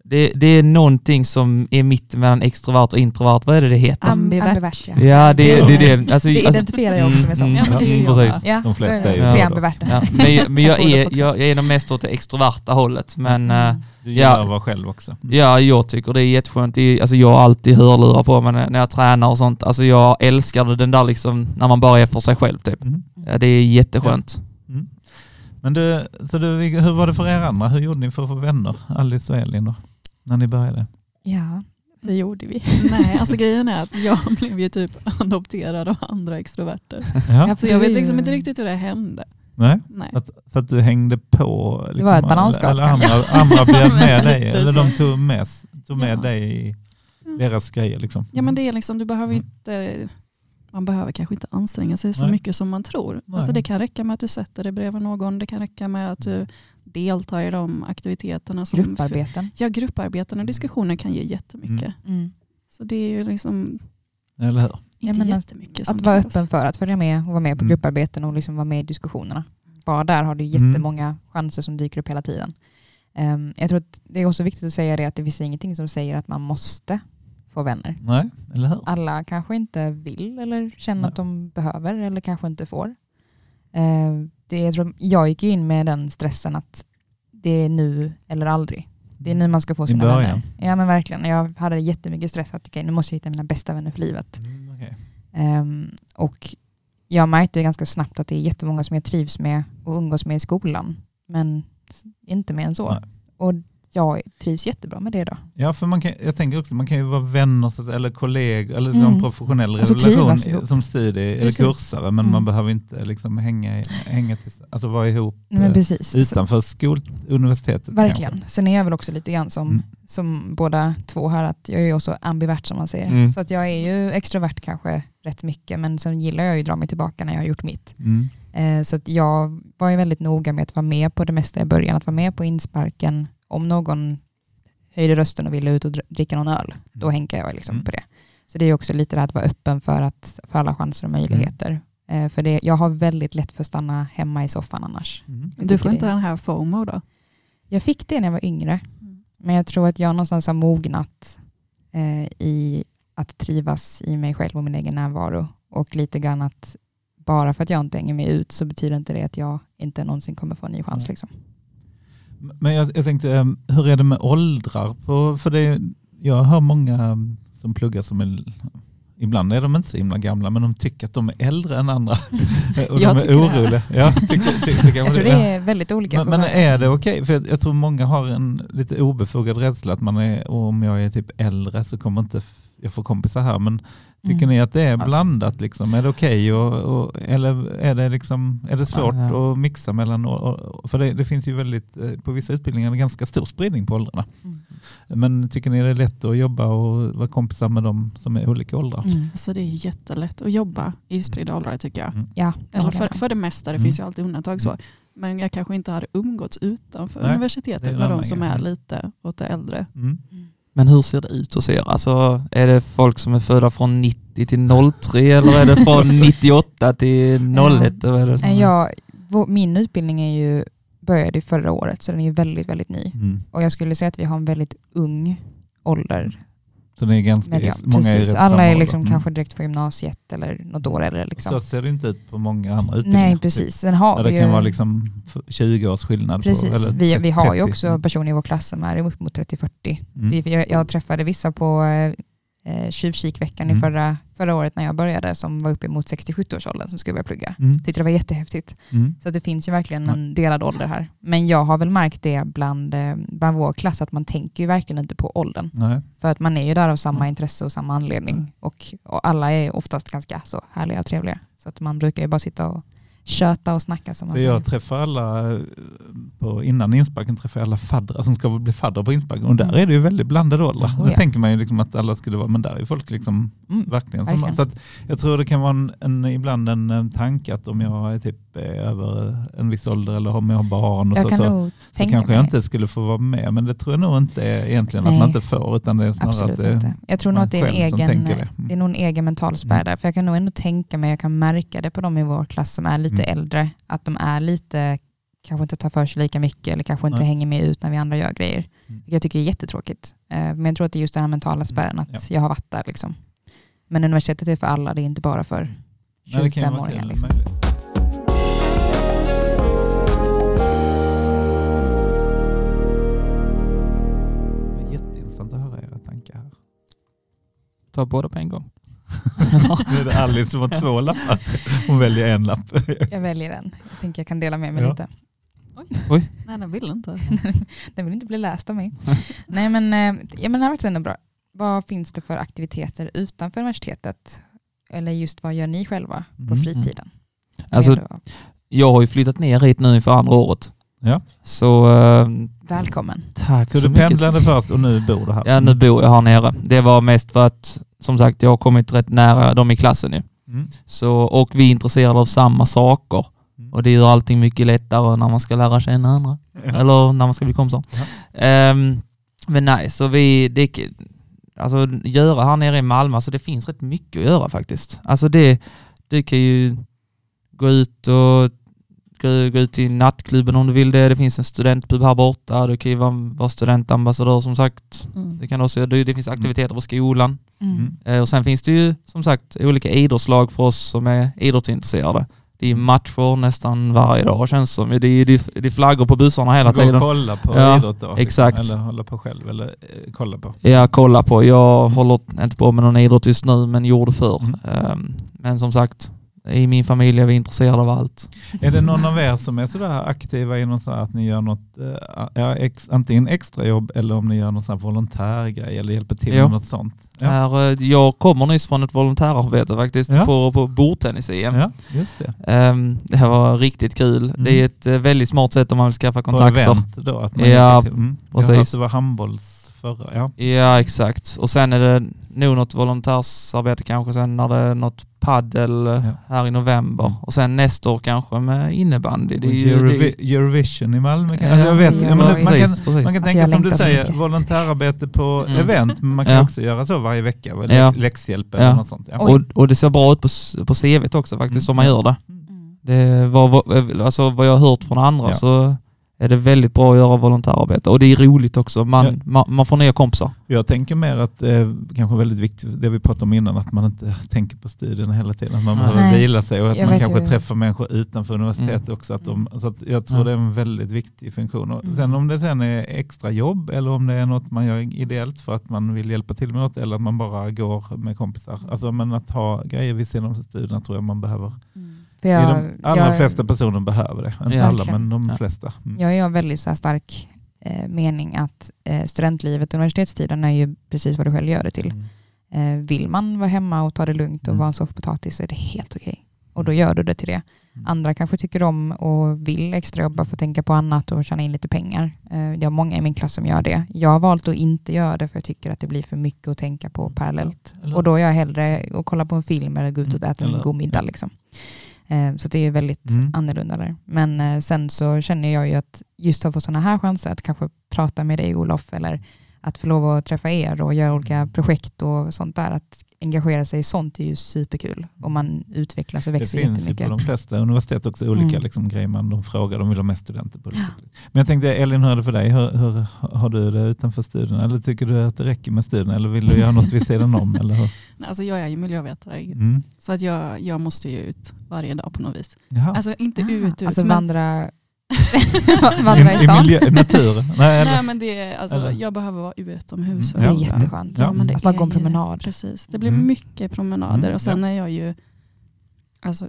Det, det är någonting som är mitt mellan extrovert och introvert. Vad är det det heter? Am- Ambivert. ambivert, ja. Ja, det, det är det. Alltså, Det alltså, identifierar jag också med som. Mm, Ja, det är ju jag precis. Ja, De flesta är ju det. då. ambiverta. Ja, men, men jag, är, jag, jag är nog mest åt det extroverta hållet. Men eh, Du gillar Ja. att vara själv också? Mm. ja, jag tycker det är jätteskönt. Det är, alltså, jag har alltid hörlurar på mig när, jag tränar och sånt. Alltså, jag älskar det, den där liksom, när man bara är för sig själv. Typ. Mm. Ja, det är jätteskönt. Mm. Men du, så du, hur var det för er andra? Hur gjorde ni för att få vänner? Alice och Elin då? När ni började? Ja, det gjorde vi. Nej, alltså grejen är att jag blev ju typ adopterad av andra extroverter. Ja. Så jag vet liksom inte riktigt hur det hände. Nej? Nej. Att, så att du hängde på? Liksom, Det var ett bananskal Eller andra, andra bjöd med dig? Eller de tog med, tog med Ja. dig i deras grejer? Liksom. Ja men det är liksom, du behöver Mm. inte, man behöver kanske inte anstränga sig så Nej. mycket som man tror. Nej. Alltså det kan räcka med att du sätter dig bredvid någon, det kan räcka med att du deltar i de aktiviteterna. Som Grupparbeten. Ja, grupparbeten och diskussioner kan ge jättemycket. Mm. Så det är ju liksom Eller hur? inte men att- jättemycket som Att vara öppen för att följa med och vara med på Mm. grupparbeten och liksom vara med i diskussionerna. Bara där har du Mm. jättemånga chanser som dyker upp hela tiden. Ehm, jag tror att det är också viktigt att säga det att det finns ingenting som säger att man måste få vänner. Nej, eller hur? Alla kanske inte vill eller känner Nej. att de behöver eller kanske inte får. Ehm, det, jag, tror, jag gick in med den stressen att det är nu eller aldrig. Det är nu man ska få sina början. vänner. Ja men verkligen. Jag hade jättemycket stress att okej, nu måste jag hitta mina bästa vänner för livet. Mm, okej. Ehm, och jag märkte ganska snabbt att det är jättemånga som jag trivs med och umgås med i skolan. Men inte mer än så. Nej. Och jag trivs jättebra med det då. Ja, för man kan, jag tänker också man kan ju vara vänner eller kollegor eller Mm. professionell Alltså relation som studie eller kursare men man Mm. behöver inte liksom hänga, hänga till, alltså vara ihop Men eh, precis. Utanför skol, universitetet. verkligen. kanske. Sen är jag väl också lite grann som, Mm. som båda två här, att jag är också ambivert som man säger. Mm. Så att jag är ju extrovert kanske rätt mycket, men sen gillar jag ju att dra mig tillbaka när jag har gjort mitt. Mm. Eh, Så att jag var ju väldigt noga med att vara med på det mesta i början, att vara med på insparken. Om någon höjde rösten och ville ut och dr- dricka någon öl, då hänkar jag liksom Mm. på det. Så det är också lite det här att vara öppen för, att, för alla chanser och möjligheter. Eh, För det, jag har väldigt lätt för att stanna hemma i soffan annars. Mm. Du får inte det- den här FOMO då? Jag fick det när jag var yngre, men jag tror att jag någonstans har mognat eh, i att trivas i mig själv och min egen närvaro. Och lite grann att bara för att jag inte hänger med ut så betyder inte det att jag inte någonsin kommer få en ny chans. Liksom. Men jag, jag tänkte, eh, hur är det med åldrar? På, för det, jag hör många mm, som pluggar som är, ibland är de inte så himla gamla, men de tycker att de är äldre än andra. och Jag de är det. oroliga. Ja, tycker, tycker, Jag tror det är väldigt olika. Men, men är det okej? För jag, jag tror många har en lite obefogad rädsla att man är, om jag är typ äldre så kommer inte jag få kompisar här. Men tycker Mm. ni att det är Alltså. blandat? Liksom? Är det okej? och, och, eller är det, liksom, är det svårt Ja, ja. att mixa mellan... Och, och, för det, det finns ju väldigt, eh, på vissa utbildningar en ganska stor spridning på åldrarna. Mm. Men tycker ni det är lätt att jobba och vara kompisar med de som är olika åldrar? Mm. Alltså det är jättelätt att jobba i spridda åldrar tycker jag. Mm. Ja, Eller för, för det mesta, det Mm. finns ju alltid undantag så. Mm. Men jag kanske inte hade umgåtts utanför Nej, universitetet med de som är lite åt det äldre. Mm. Men hur ser det ut hos er? Alltså, är det folk som är födda från 90 90 till 03 eller är det från 98 till 01? Eller vad är det som- Eh, Jag, vår, min utbildning är ju, började förra året så den är ju väldigt, väldigt ny. Mm. Och jag skulle säga att vi har en väldigt ung ålder. Så det är ganska, Median. många är Precis, rätt alla är liksom Mm. kanske direkt från gymnasiet eller något år äldre. Liksom. Så ser det inte ut på många andra utbildningar. Nej, precis. Sen har vi det ju, kan vara liksom f- 20 års skillnad. precis. På, eller vi, vi har ju 30. också personer i vår klass som är upp mot 30-40. Mm. Jag, jag träffade vissa på eh, tjuvkikveckan Mm. i förra, förra året när jag började som var uppe mot 60-70-årsåldern som skulle börja plugga. Mm. Tyckte det var jättehäftigt. Mm. Så det finns ju verkligen en delad ålder här. Men jag har väl märkt det bland, eh, bland vår klass att man tänker ju verkligen inte på åldern. Nej. För att man är ju där av samma Mm. intresse och samma anledning. Och, och alla är oftast ganska så härliga och trevliga. Så att man brukar ju bara sitta och köta och snacka som man säger. jag träffar alla, eh, på, innan insparken träffar jag alla faddrar som ska bli faddrar på insparken och där Mm. är det ju väldigt blandade åldrar. Oh, Då ja. tänker man ju liksom att alla skulle vara, men där är folk liksom Mm. verkligen som verkligen. Så jag tror det kan vara en, en, ibland en, en tanke att om jag är typ över en viss ålder eller om jag har barn och Jag så, kan så, så kanske jag det. inte skulle få vara med. Men det tror jag nog inte egentligen att Nej. man inte får utan det är snarare Absolut att det, inte. Jag tror nog att det är, en egen, det. Mm. det är nog en egen mental spärr Mm. där. För jag kan nog ändå tänka mig, jag kan märka det på de i vår klass som är lite Mm. äldre, att de är lite, kanske inte tar för sig lika mycket eller kanske inte Nej. hänger med ut när vi andra gör grejer. Mm. Vilket jag tycker är jättetråkigt. Eh, Men jag tror att det är just den här mentala spärren, att Ja. jag har varit där. Liksom. Men universitetet är för alla, det är inte bara för Nej, det kan ju vara 25-åringar. kul, Liksom. möjligt. Var Jätteintressant att höra era tankar här. Ta båda på en gång. Nu är det Alice som har två lappar. Hon väljer en lapp. Jag väljer den. Jag tänker jag kan dela med mig Ja. lite. Nej, den vill inte. Den vill inte bli läst av mig. Nej men, eh, ja, men det här var ändå bra. Vad finns det för aktiviteter utanför universitetet? Eller just vad gör ni själva på Mm. fritiden? Alltså, Är det- jag har ju flyttat ner hit nu inför andra året. Ja. Så eh, Välkommen. tack Så så, du mycket. pendlade först och nu bor du här? Ja, nu bor jag här nere. Det var mest för att, som sagt, jag har kommit rätt nära dem i klassen nu. Mm. Så, och vi är intresserade av samma saker. Mm. Och det gör allting mycket lättare när man ska lära känna andra. Ja. Eller när man ska bli kompisar. Ehm, men nej, så vi, det, alltså göra här nere i Malmö, alltså det finns rätt mycket att göra faktiskt. Alltså det, du kan ju gå ut och gå, gå ut till nattklubben om du vill det. Det finns en studentpub här borta. Du kan ju vara, vara studentambassadör som sagt. Mm. Det, kan också, det, det finns aktiviteter på skolan. Mm. Mm. Eh, och sen finns det ju som sagt olika idrottslag för oss som är idrottsintresserade. Det är matcher nästan varje dag känns det som. Det är, det är, det är flaggor på bussarna hela Gå och tiden. kolla på Ja, idrott då? liksom. exakt. Eller hålla på själv? Eller eh, kolla på? Jag kollar på. Jag håller inte på med någon idrott just nu men gjorde förr. Mm. Ehm, men som sagt, i min familj är vi intresserade av allt. Är det någon av er som är sådär aktiva i något sådär att ni gör något, eh, ja, ex, antingen extrajobb eller om ni gör någon sån volontärgrej eller hjälper till Jo. med något sånt? Ja, Här, eh, jag kommer nyss från ett volontärarbete faktiskt Ja. på, på bordtennis-EM. ja just det. Ehm, det var riktigt kul. Mm. Det är ett eh, väldigt smart sätt om man vill skaffa På kontakter. event då? Att man Ja, till. Mm. Jag precis. hört att det var handbolls förra, ja. Ja, exakt. Och sen är det nog något volontärsarbete kanske sen när det är något paddel eh, Ja. här i november. Mm. Och sen nästa år kanske med innebandy. Det är ju, det är, Eurovi- Eurovision i Malmö. Kan, Ja, alltså jag vet, ja, men det- man kan, precis, precis. man kan Alltså, tänka som du säger, mycket. volontärarbete på Mm. event, men man kan Ja. också göra så varje vecka, eller Ja. läxhjälp eller Ja. något sånt. Och, och det ser bra ut på, på CVt också faktiskt Mm. om man gör det. Mm. det var, var- alltså, vad jag har hört från andra Ja. så är det väldigt bra att göra volontärarbete. Och det är roligt också. Man, Ja. man, man får nya kompisar. Jag tänker mer att eh, kanske väldigt viktigt, det vi pratade om innan, att man inte tänker på studierna hela tiden. Att man Nej. behöver Nej. vila sig och att Jag man kanske ju- träffar människor utanför universitetet också. Att de, så att jag tror Ja. det är en väldigt viktig funktion. Och Mm. Sen om det sen är extra jobb eller om det är något man gör ideellt för att man vill hjälpa till med något eller att man bara går med kompisar. Alltså men att ha grejer vid sidan om studierna tror jag man behöver. För Det jag, är de allra jag, flesta personer behöver det. Inte Ja. alla men de Ja. flesta. Mm. Jag är väldigt så här stark eh, mening att eh, studentlivet och universitetstiden är ju precis vad du själv gör det till. Mm. Eh, vill man vara hemma och ta det lugnt och Mm. vara en soffpotatis så är det helt okej. Och då gör du det till det. Mm. Andra kanske tycker om och vill extrajobba för att tänka på annat och tjäna in lite pengar. Eh, Jag har många i min klass som gör det. Jag har valt att inte göra det för jag tycker att det blir för mycket att tänka på parallellt. Eller- Och då är jag hellre att kolla på en film eller gå ut och Mm, äta en eller- god middag. ja. Liksom. Eh, Så det är väldigt Mm. annorlunda där. Men eh, sen så känner jag ju att just att få sådana här chanser att kanske prata med dig Olof eller att få lov att träffa er och göra olika projekt och sånt där, att engagera sig i sånt är ju superkul. Och man utvecklas och Det växer finns ju jättemycket. på de flesta universitet också olika Mm. liksom, grejer man de frågar, de vill ha mest studenter på det. Men jag tänkte Elin, hur är det för dig? Hur, hur har du det utanför studierna? Eller tycker du att det räcker med studierna? Eller vill du göra något vid sidan om? Eller hur? Nej, Alltså jag är ju miljövetare, Mm. så att jag, jag måste ju ut varje dag på något vis. Jaha. Alltså inte Ah, ut, ut. alltså men, vandra, vandra i I, i, stan. miljö, i naturen? Nej, nej, men det är, alltså, eller? jag behöver vara utomhus. Mm. Det är Ja. jätteskönt. Ja. men det Att bara gå en promenad. Precis, det blir Mm. mycket promenader Mm, och sen ja. är jag ju, alltså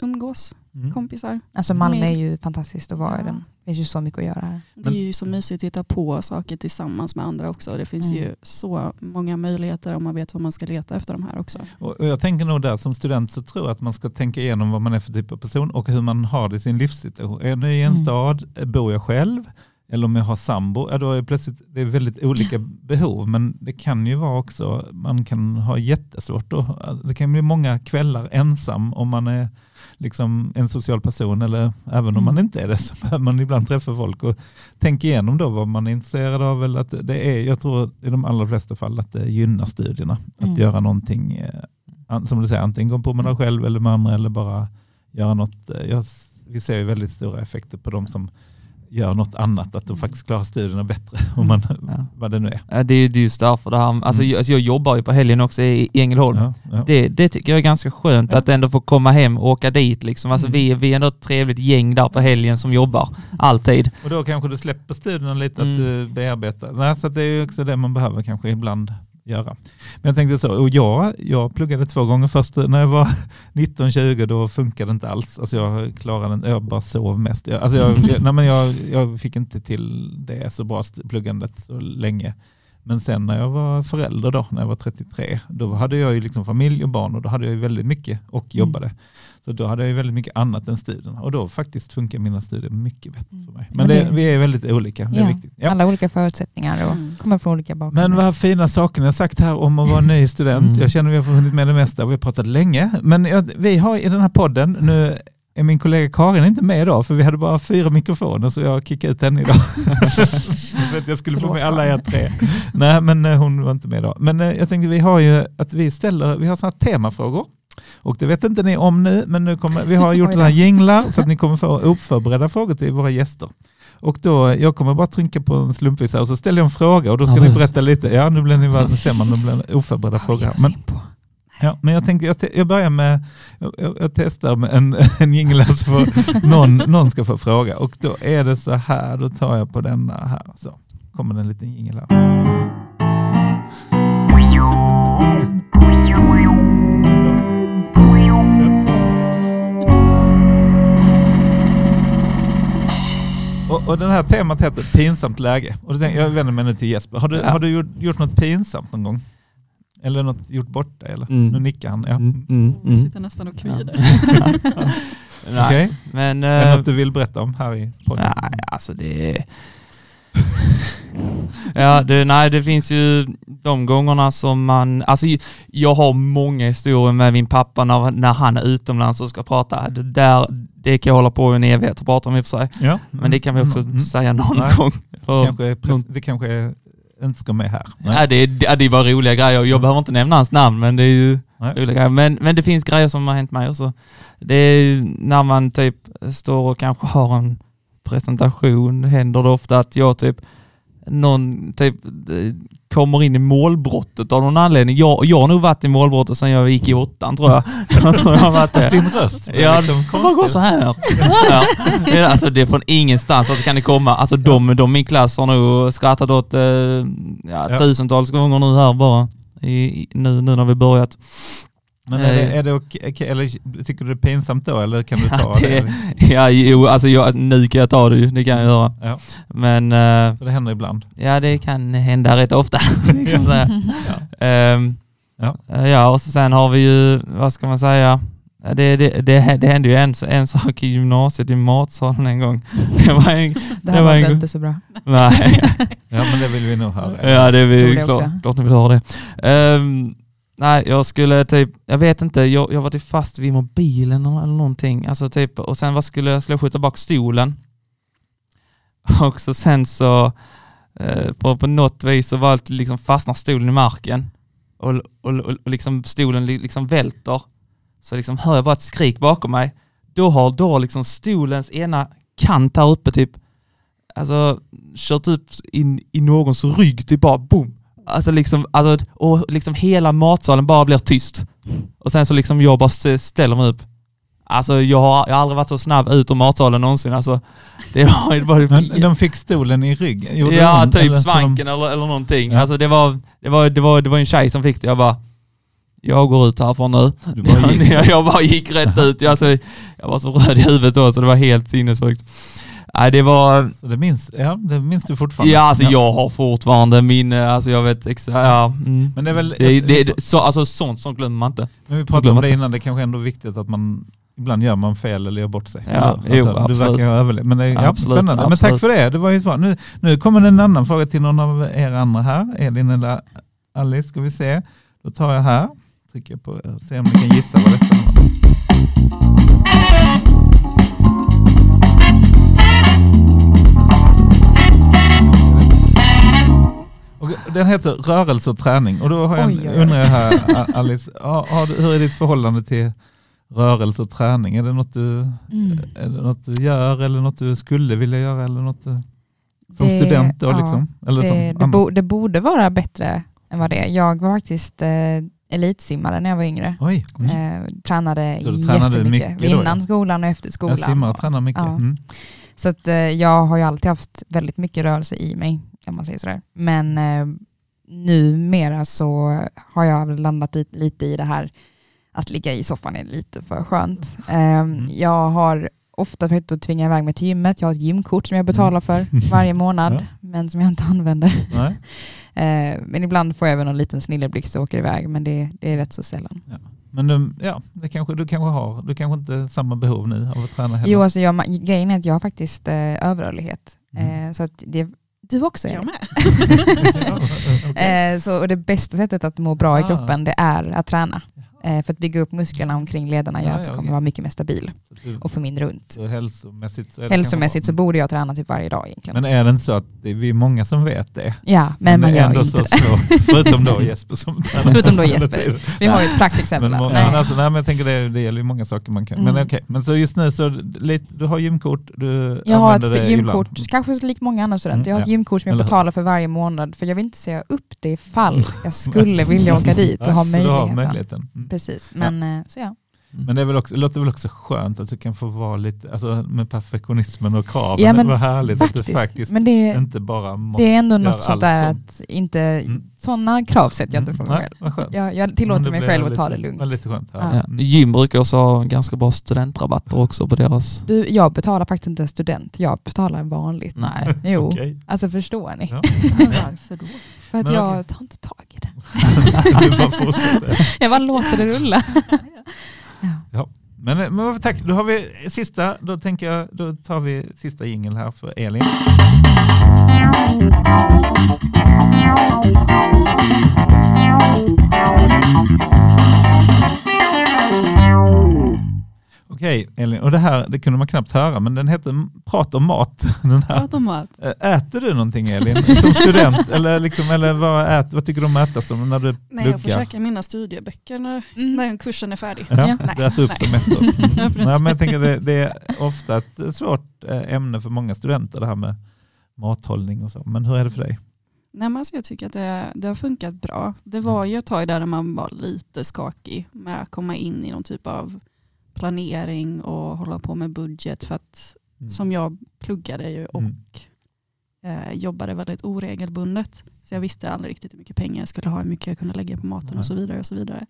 umgås, Mm. kompisar. Alltså Malmö är ju fantastiskt att vara i Ja. den. Det finns ju så mycket att göra här. Det är ju så mysigt att hitta på saker tillsammans med andra också. Det finns Mm. ju så många möjligheter om man vet vad man ska leta efter de här också. Och och jag tänker nog där som student så tror jag att man ska tänka igenom vad man är för typ av person och hur man har det i sin livssituation. Är jag nu i en Mm. stad, bor jag själv? Eller om jag har sambo, ja, då är plötsligt, det är väldigt olika behov. Men det kan ju vara också, man kan ha jättesvårt då. Det kan bli många kvällar ensam om man är liksom en social person eller även om Mm. man inte är det så behöver man ibland träffa folk och tänka igenom då vad man är intresserad av. Eller att det är, jag tror i de allra flesta fall att det gynnar studierna. Att Mm. göra någonting, eh, som du säger, antingen gå på promenad själv eller med andra eller bara göra något. eh, Jag, vi ser ju väldigt stora effekter på de som gör något annat, att de faktiskt klarar studierna bättre, om man, Ja. vad det nu är. Ja, Det är just därför det här, alltså, Mm. jag, alltså jag jobbar ju på helgen också i i Ängelholm. Ja, ja. Det, det tycker jag är ganska skönt att ändå få komma hem och åka dit. Liksom. Alltså, Mm. vi, vi är ändå ett trevligt gäng där på helgen som jobbar, alltid. Och då kanske du släpper studierna lite, Mm. att du bearbetar. Nej, så det är ju också det man behöver kanske ibland göra. Men jag tänkte så, och jag, jag pluggade två gånger först när jag var 19-20, då funkade det inte alls. Alltså jag klarade jag bara sov mest. Jag, alltså jag, nej men jag, jag fick inte till det så bra pluggandet så länge. Men sen när jag var förälder då, när jag var 33, då hade jag ju liksom familj och barn och då hade jag ju väldigt mycket och jobbade. Så då hade jag ju väldigt mycket annat än studierna och då faktiskt funkar mina studier mycket bättre för mig. Men det, vi är väldigt olika, det är Ja. viktigt. Ja. Alla olika förutsättningar och Mm. kommer från olika bakgrunder. Men vad fina saker ni har sagt här om att vara ny student. Mm. Jag känner att vi har hunnit med det mesta och vi har pratat länge. Men jag, vi har i den här podden, nu är min kollega Karin inte med idag för vi hade bara fyra mikrofoner så jag kickade ut henne idag. för att jag skulle få med alla er tre. Nej men eh, hon var inte med idag. Men eh, jag tänkte vi har ju att vi ställer, vi har sådana här temafrågor. Och det vet inte ni om nu, men nu kommer, vi har gjort här jinglar så att ni kommer få oförberedda frågor till våra gäster. Och då, jag kommer bara trycka på en slumpvis här och så ställer jag en fråga och då ska Ja, ni berätta lite. Ja, nu blir ni bara, ser man, nu blir det oförberedda frågor. Men, ja, men jag tänkte, jag, te- jag börjar med, jag, jag, testar med en, en jingel så får någon, någon ska få fråga. Och då är det så här, då tar jag på denna här. Så kommer det en liten jingel här. Och, och den här temat heter pinsamt läge. Och då tänkte, jag vänder mig nu till Jesper. Har du, Ja. har du gjort, gjort något pinsamt någon gång? Eller något gjort bort dig? Eller? Mm. Nu nickar han. Ja. Mm, mm, Jag mm. sitter nästan och kvider. Nej, Okej. men... Är det eh, något du vill berätta om här i podden? Nej, alltså det är... ja, det, nej, det finns ju de gångerna som man... Alltså, jag har många historier med min pappa när, när han är utomlands och ska prata. Det, där, det kan jag hålla på i en evighet och prata om i och för sig. Ja. Men det kan vi också Mm, mm. säga någon Nej. gång. Det kanske, är, det kanske är, inte ska med här. Nej. Ja, det, ja, det var roliga grejer. Jag behöver inte nämna hans namn, men det är ju Nej. roliga grejer. Men, men det finns grejer som har hänt mig också. Det är när man typ står och kanske har en presentation, händer det ofta att jag typ någon typ kommer in i målbrottet av någon anledning. Jag, jag har nog varit i målbrottet sedan jag gick i åttan tror jag. jag tror jag har varit det. Din röst. Ja, liksom man gå konstig. så här? ja. Alltså det är från ingenstans att det kan det komma. Alltså de, de i min klass har nog skrattat åt eh, ja, Ja. tusentals gånger nu här bara. I- nu, nu när vi börjat. Men är det, Eh. är det okej, okej, eller tycker du det är pinsamt då eller kan du ta Ja, det? det- Ja, jo, alltså jag, nu kan jag ta det ju, det kan jag göra. Ja, Men eh, så det händer ibland. ja, det kan hända rätt ofta. Ja. Ehm, Ja. eh, ja, och så sen har vi ju, vad ska man säga, Ja, det, det, det, det hände ju en, en sak i gymnasiet i matsalen en gång. Det var en, Det Det här var var en inte, så bra. nej, Ja, men det vill vi nog höra. ja det är vi det klart, klart ni vill höra det. Ehm, nej, jag skulle typ, jag vet inte, jag, jag var typ fast vid mobilen eller någonting. Alltså typ, och sen vad skulle jag, skulle jag skjuta bak stolen? Och så sen så Eh, på, på något vis så var det liksom fastnar stolen i marken och, och, och, och liksom stolen li- liksom välter. Så liksom hör jag bara ett skrik bakom mig. Då har, då liksom stolens ena kant här uppe typ, alltså kört upp in i någons rygg, typ bara boom. Alltså liksom, alltså, och liksom hela matsalen bara blir tyst. Och sen så liksom jag bara st- ställer mig upp. Alltså jag har, jag har aldrig varit så snabb ut ur matsalen någonsin. Alltså, det var, det var Men de fick stolen i ryggen? Gjorde Ja, de- typ eller svanken eller, eller någonting. Ja. Alltså det var, det, var, det, var, det var en tjej som fick det. Jag bara, jag går ut härifrån nu. Bara jag, jag bara gick rätt ut. Jag, alltså, jag var så röd i huvudet då så det var helt sinnessjukt. Nej, det var, Så det minns, ja, det minns du fortfarande? ja alltså jag har fortfarande minne, alltså jag vet exakt, ja. Mm. Men det är väl... Det, det, det, så, alltså sånt, sånt glömmer man inte. Men vi pratade om det innan, det kanske ändå är viktigt att man ibland gör man fel eller gör bort sig. Ja, Eller? jo, du absolut. verkar ha överlevt. Men det är ja, Absolut, spännande. Men absolut. tack för det. Det var ju svar. Nu, nu kommer en annan fråga till någon av er andra här. Elin eller Alice, ska vi se. Då tar jag här. Trycker på, ser om ni kan gissa vad detta är. Den heter rörelse och träning. Och då har jag, Oj, oj, oj. undrar jag här, Alice, har, har, hur är ditt förhållande till rörelse och träning? Är det, något du, Mm. är det något du gör eller något du skulle vilja göra? Eller något du, som Det- student då ja, liksom? Eller som Det, det, annars? bo, det borde vara bättre än vad det är. Jag var faktiskt eh, elitsimmare när jag var yngre. Oj, mm. Eh, tränade Så du jättemycket. mycket då, Innan ja? skolan och efter skolan. jag simmar och tränar mycket. Ja. Mm. Så att, eh, jag har ju alltid haft väldigt mycket rörelse i mig, kan man säga sådär. Men eh, numera så har jag landat i, lite i det här att ligga i soffan är lite för skönt. Eh, Mm. Jag har ofta försökt att tvinga iväg mig till gymmet. Jag har ett gymkort som jag betalar för varje månad, Ja. men som jag inte använder. Eh, men ibland får jag även en liten snilleblixt och åker iväg, men det, det är rätt så sällan. Men du, ja, det kanske, du kanske har, du kanske inte samma behov nu av att träna heller. Jo, alltså jag, grejen är att jag har faktiskt eh, överrörlighet. Mm. Eh, så att det, du också är Jag med. Okej. Eh, så, och det bästa sättet att må bra i Ah. kroppen det är att träna. Eh, för att bygga upp musklerna omkring lederna gör Ja, att du kommer vara mycket mer stabil Så du- och få mindre ont. Så hälsomässigt så Hälsomässigt så borde jag träna typ varje dag egentligen. Men är det inte så att det vi är många som vet det? ja, men man det är gör ändå inte så det. svårt. Förutom då Jesper som tränar Förutom då Jesper. Vi har ju ett praktexempel. Men, må- Nej. men, alltså, nej, men jag tänker det, det gäller ju många saker man kan. Men Mm. okej, men så just nu så lite, du har gymkort, du Jag har ett gymkort, ibland. kanske likt många andra studenter. Jag har Mm, ett ja. gymkort som jag betalar för varje månad för jag vill inte säga upp det ifall jag skulle vilja åka dit och ha så möjligheten. Mm. Precis, men eh, så ja. Men det, är väl också, det låter väl också skönt att du kan få vara lite, alltså med perfektionismen och kraven. Ja, men Vad härligt att du Faktiskt, faktiskt men det, inte bara måste det är ändå något sånt där sånt. att inte, Mm. sådana krav sätter jag inte på mig Nej, själv. Jag, jag tillåter det mig själv att lite- ta det lugnt. Väldigt skönt. Ja. Ja. Ja. Mm. Gym brukar också ha ganska bra studentrabatter också på deras... Du, jag betalar faktiskt inte en student, jag betalar vanligt. Nej. Jo, Okej. alltså förstår ni? Ja. Varför då? För att Men jag tar inte tag i det. Bara. Jag bara låter det rulla. Men, men vad- tack, då har vi sista, då tänker jag, då tar vi sista jingel här för Elin. Okej Elin, och det här det kunde man knappt höra, men den heter Prat om mat. Den här. Prat om mat. Äter du någonting Elin, som student? eller liksom, eller vad, ät, vad tycker du om att äta som när du Nej, jag får pluggar? käka mina studieböcker när, Mm. när kursen är färdig. Ja, Ja. du äter upp Nej. dem efteråt. Mm. Nej, men jag tänker det, det är ofta ett svårt ämne för många studenter det här med mathållning och så. Men hur är det för dig? Nej, men alltså jag tycker att det, det har funkat bra. Det var ju ett tag där man var lite skakig med att komma in i någon typ av planering och hålla på med budget för att Mm. som jag pluggade ju och Mm. eh, jobbade väldigt oregelbundet. Så jag visste aldrig riktigt hur mycket pengar jag skulle ha, hur mycket jag kunde lägga på maten Nej. och så vidare. och Så vidare.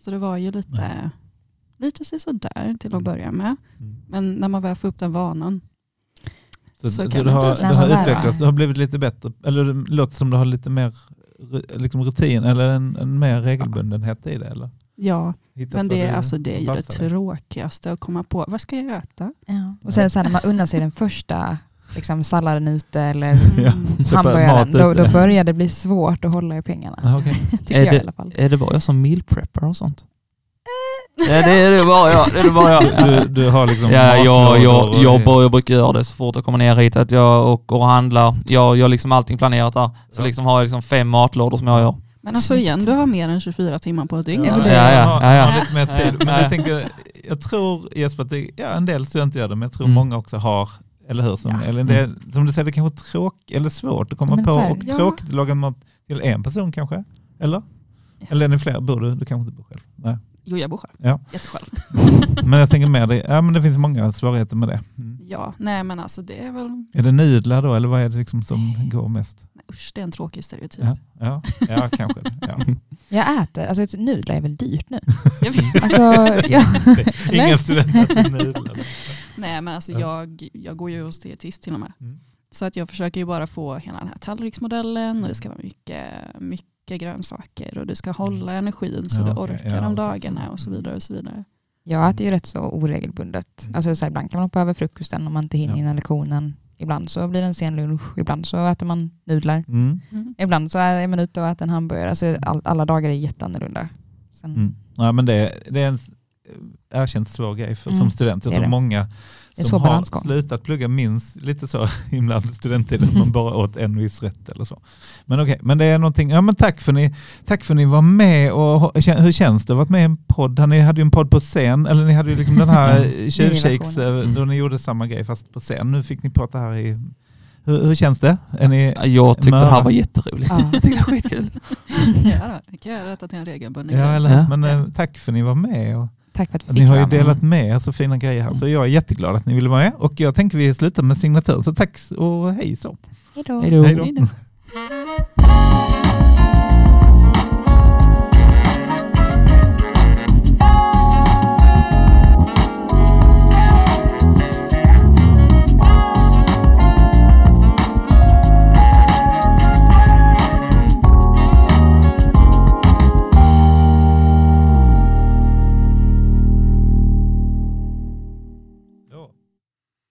Så det var ju lite, Nej. lite sådär till Mm. att börja med. Mm. Men när man väl får upp den vanan. Så, Så så, kan du det har, lätt har utvecklats, du har blivit lite bättre, eller det låter som du har lite mer liksom rutin eller en, en mer regelbundenhet i det eller? Ja, Hittat men det, är, alltså, det är ju det tråkigaste att komma på. Vad ska jag äta? Ja. Och sen så här, när man unnar sig den första liksom, salladen ute eller Mm. hamburgaren, då, då börjar det bli svårt att hålla i pengarna. Okej. Tycker Är jag det- i alla fall. Är det bara jag som meal prepper och sånt? Ja, det är det bara jag. Det är det bara jag. Du, du har liksom Ja, jag, jag, och- jag, jag brukar göra det så fort jag kommer ner hit, att jag åker och handlar. Jag gör liksom allting planerat där. Så Ja. liksom har jag liksom fem matlådor som jag gör. Men alltså igen, du har mer än 24 timmar på ett dygn. Ja, Ja, men ja, det- ja. Lite mer tid. Men Ja. jag tänker, jag tror Jesper att det, ja, en del studenter gör det, men jag tror Mm. många också har, eller hur? Som, Ja. eller det, som du säger, det kanske är tråkigt eller svårt att komma Men på här, och ja. tråkigt att laga mat till en person kanske? Eller? Ja. Eller är ni fler? Bor du? Du kanske inte bor själv? Nej. Jo, jag bor själv. Ja. Jättesjälv. Men jag tänker mer, det, ja, men det finns många svårigheter med det. Mm. Ja, nej men alltså det är väl, Är det nudlar då, eller vad är det liksom som går mest? nej, usch det är en tråkig stereotyp. Ja, ja, ja kanske. Ja. Jag äter, alltså nudlar är väl dyrt nu? Jag vet. Alltså, ja. Inga Nej. studenter äter nudlar. Nej men alltså Ja. jag, jag går ju hos dietist till och med. Mm. Så att jag försöker ju bara få hela den här tallriksmodellen och det ska vara mycket, mycket grönsaker och du ska hålla energin så Ja, du orkar Ja, de dagarna och så vidare. och så vidare. Jag äter ju rätt så oregelbundet. Alltså, så här, ibland kan man hoppa över frukosten om man inte hinner Ja. innan lektionen. Ibland så blir det en sen lunch, ibland så äter man nudlar. Mm. Ibland så är man ute och äter en hamburgare. Alltså, all, alla dagar är jätteannorlunda. Sen, Mm. Ja, men det, det är en erkänt svår grej för, Mm, som student. Jag tror det. många som svår har balansgång. slutat plugga minns lite så ibland studenttiden, man bara åt en viss rätt eller så. Men okej, men det är någonting, ja men tack för ni, tack för ni var med och hur känns det att vara med i en podd? Ni hade ju en podd på scen, eller ni hade ju liksom den här tjuvkiks Miniversionen. eh, då ni gjorde samma grej fast på scen. Nu fick ni prata här i, hur, hur känns det? Är ni, Jag tyckte det här var jätteroligt. Ja. Jag tyckte det var skitkul. Ja, då, det kan jag rätta till en regelbunden ja, grej. eller, Ja. men eh, tack för ni var med. Och, Tack för att vi Ni fick har ju delat med er så fina grejer här, så jag är jätteglad att ni ville vara med och jag tänker vi slutar med signaturen. Så tack och hej så. Hej då.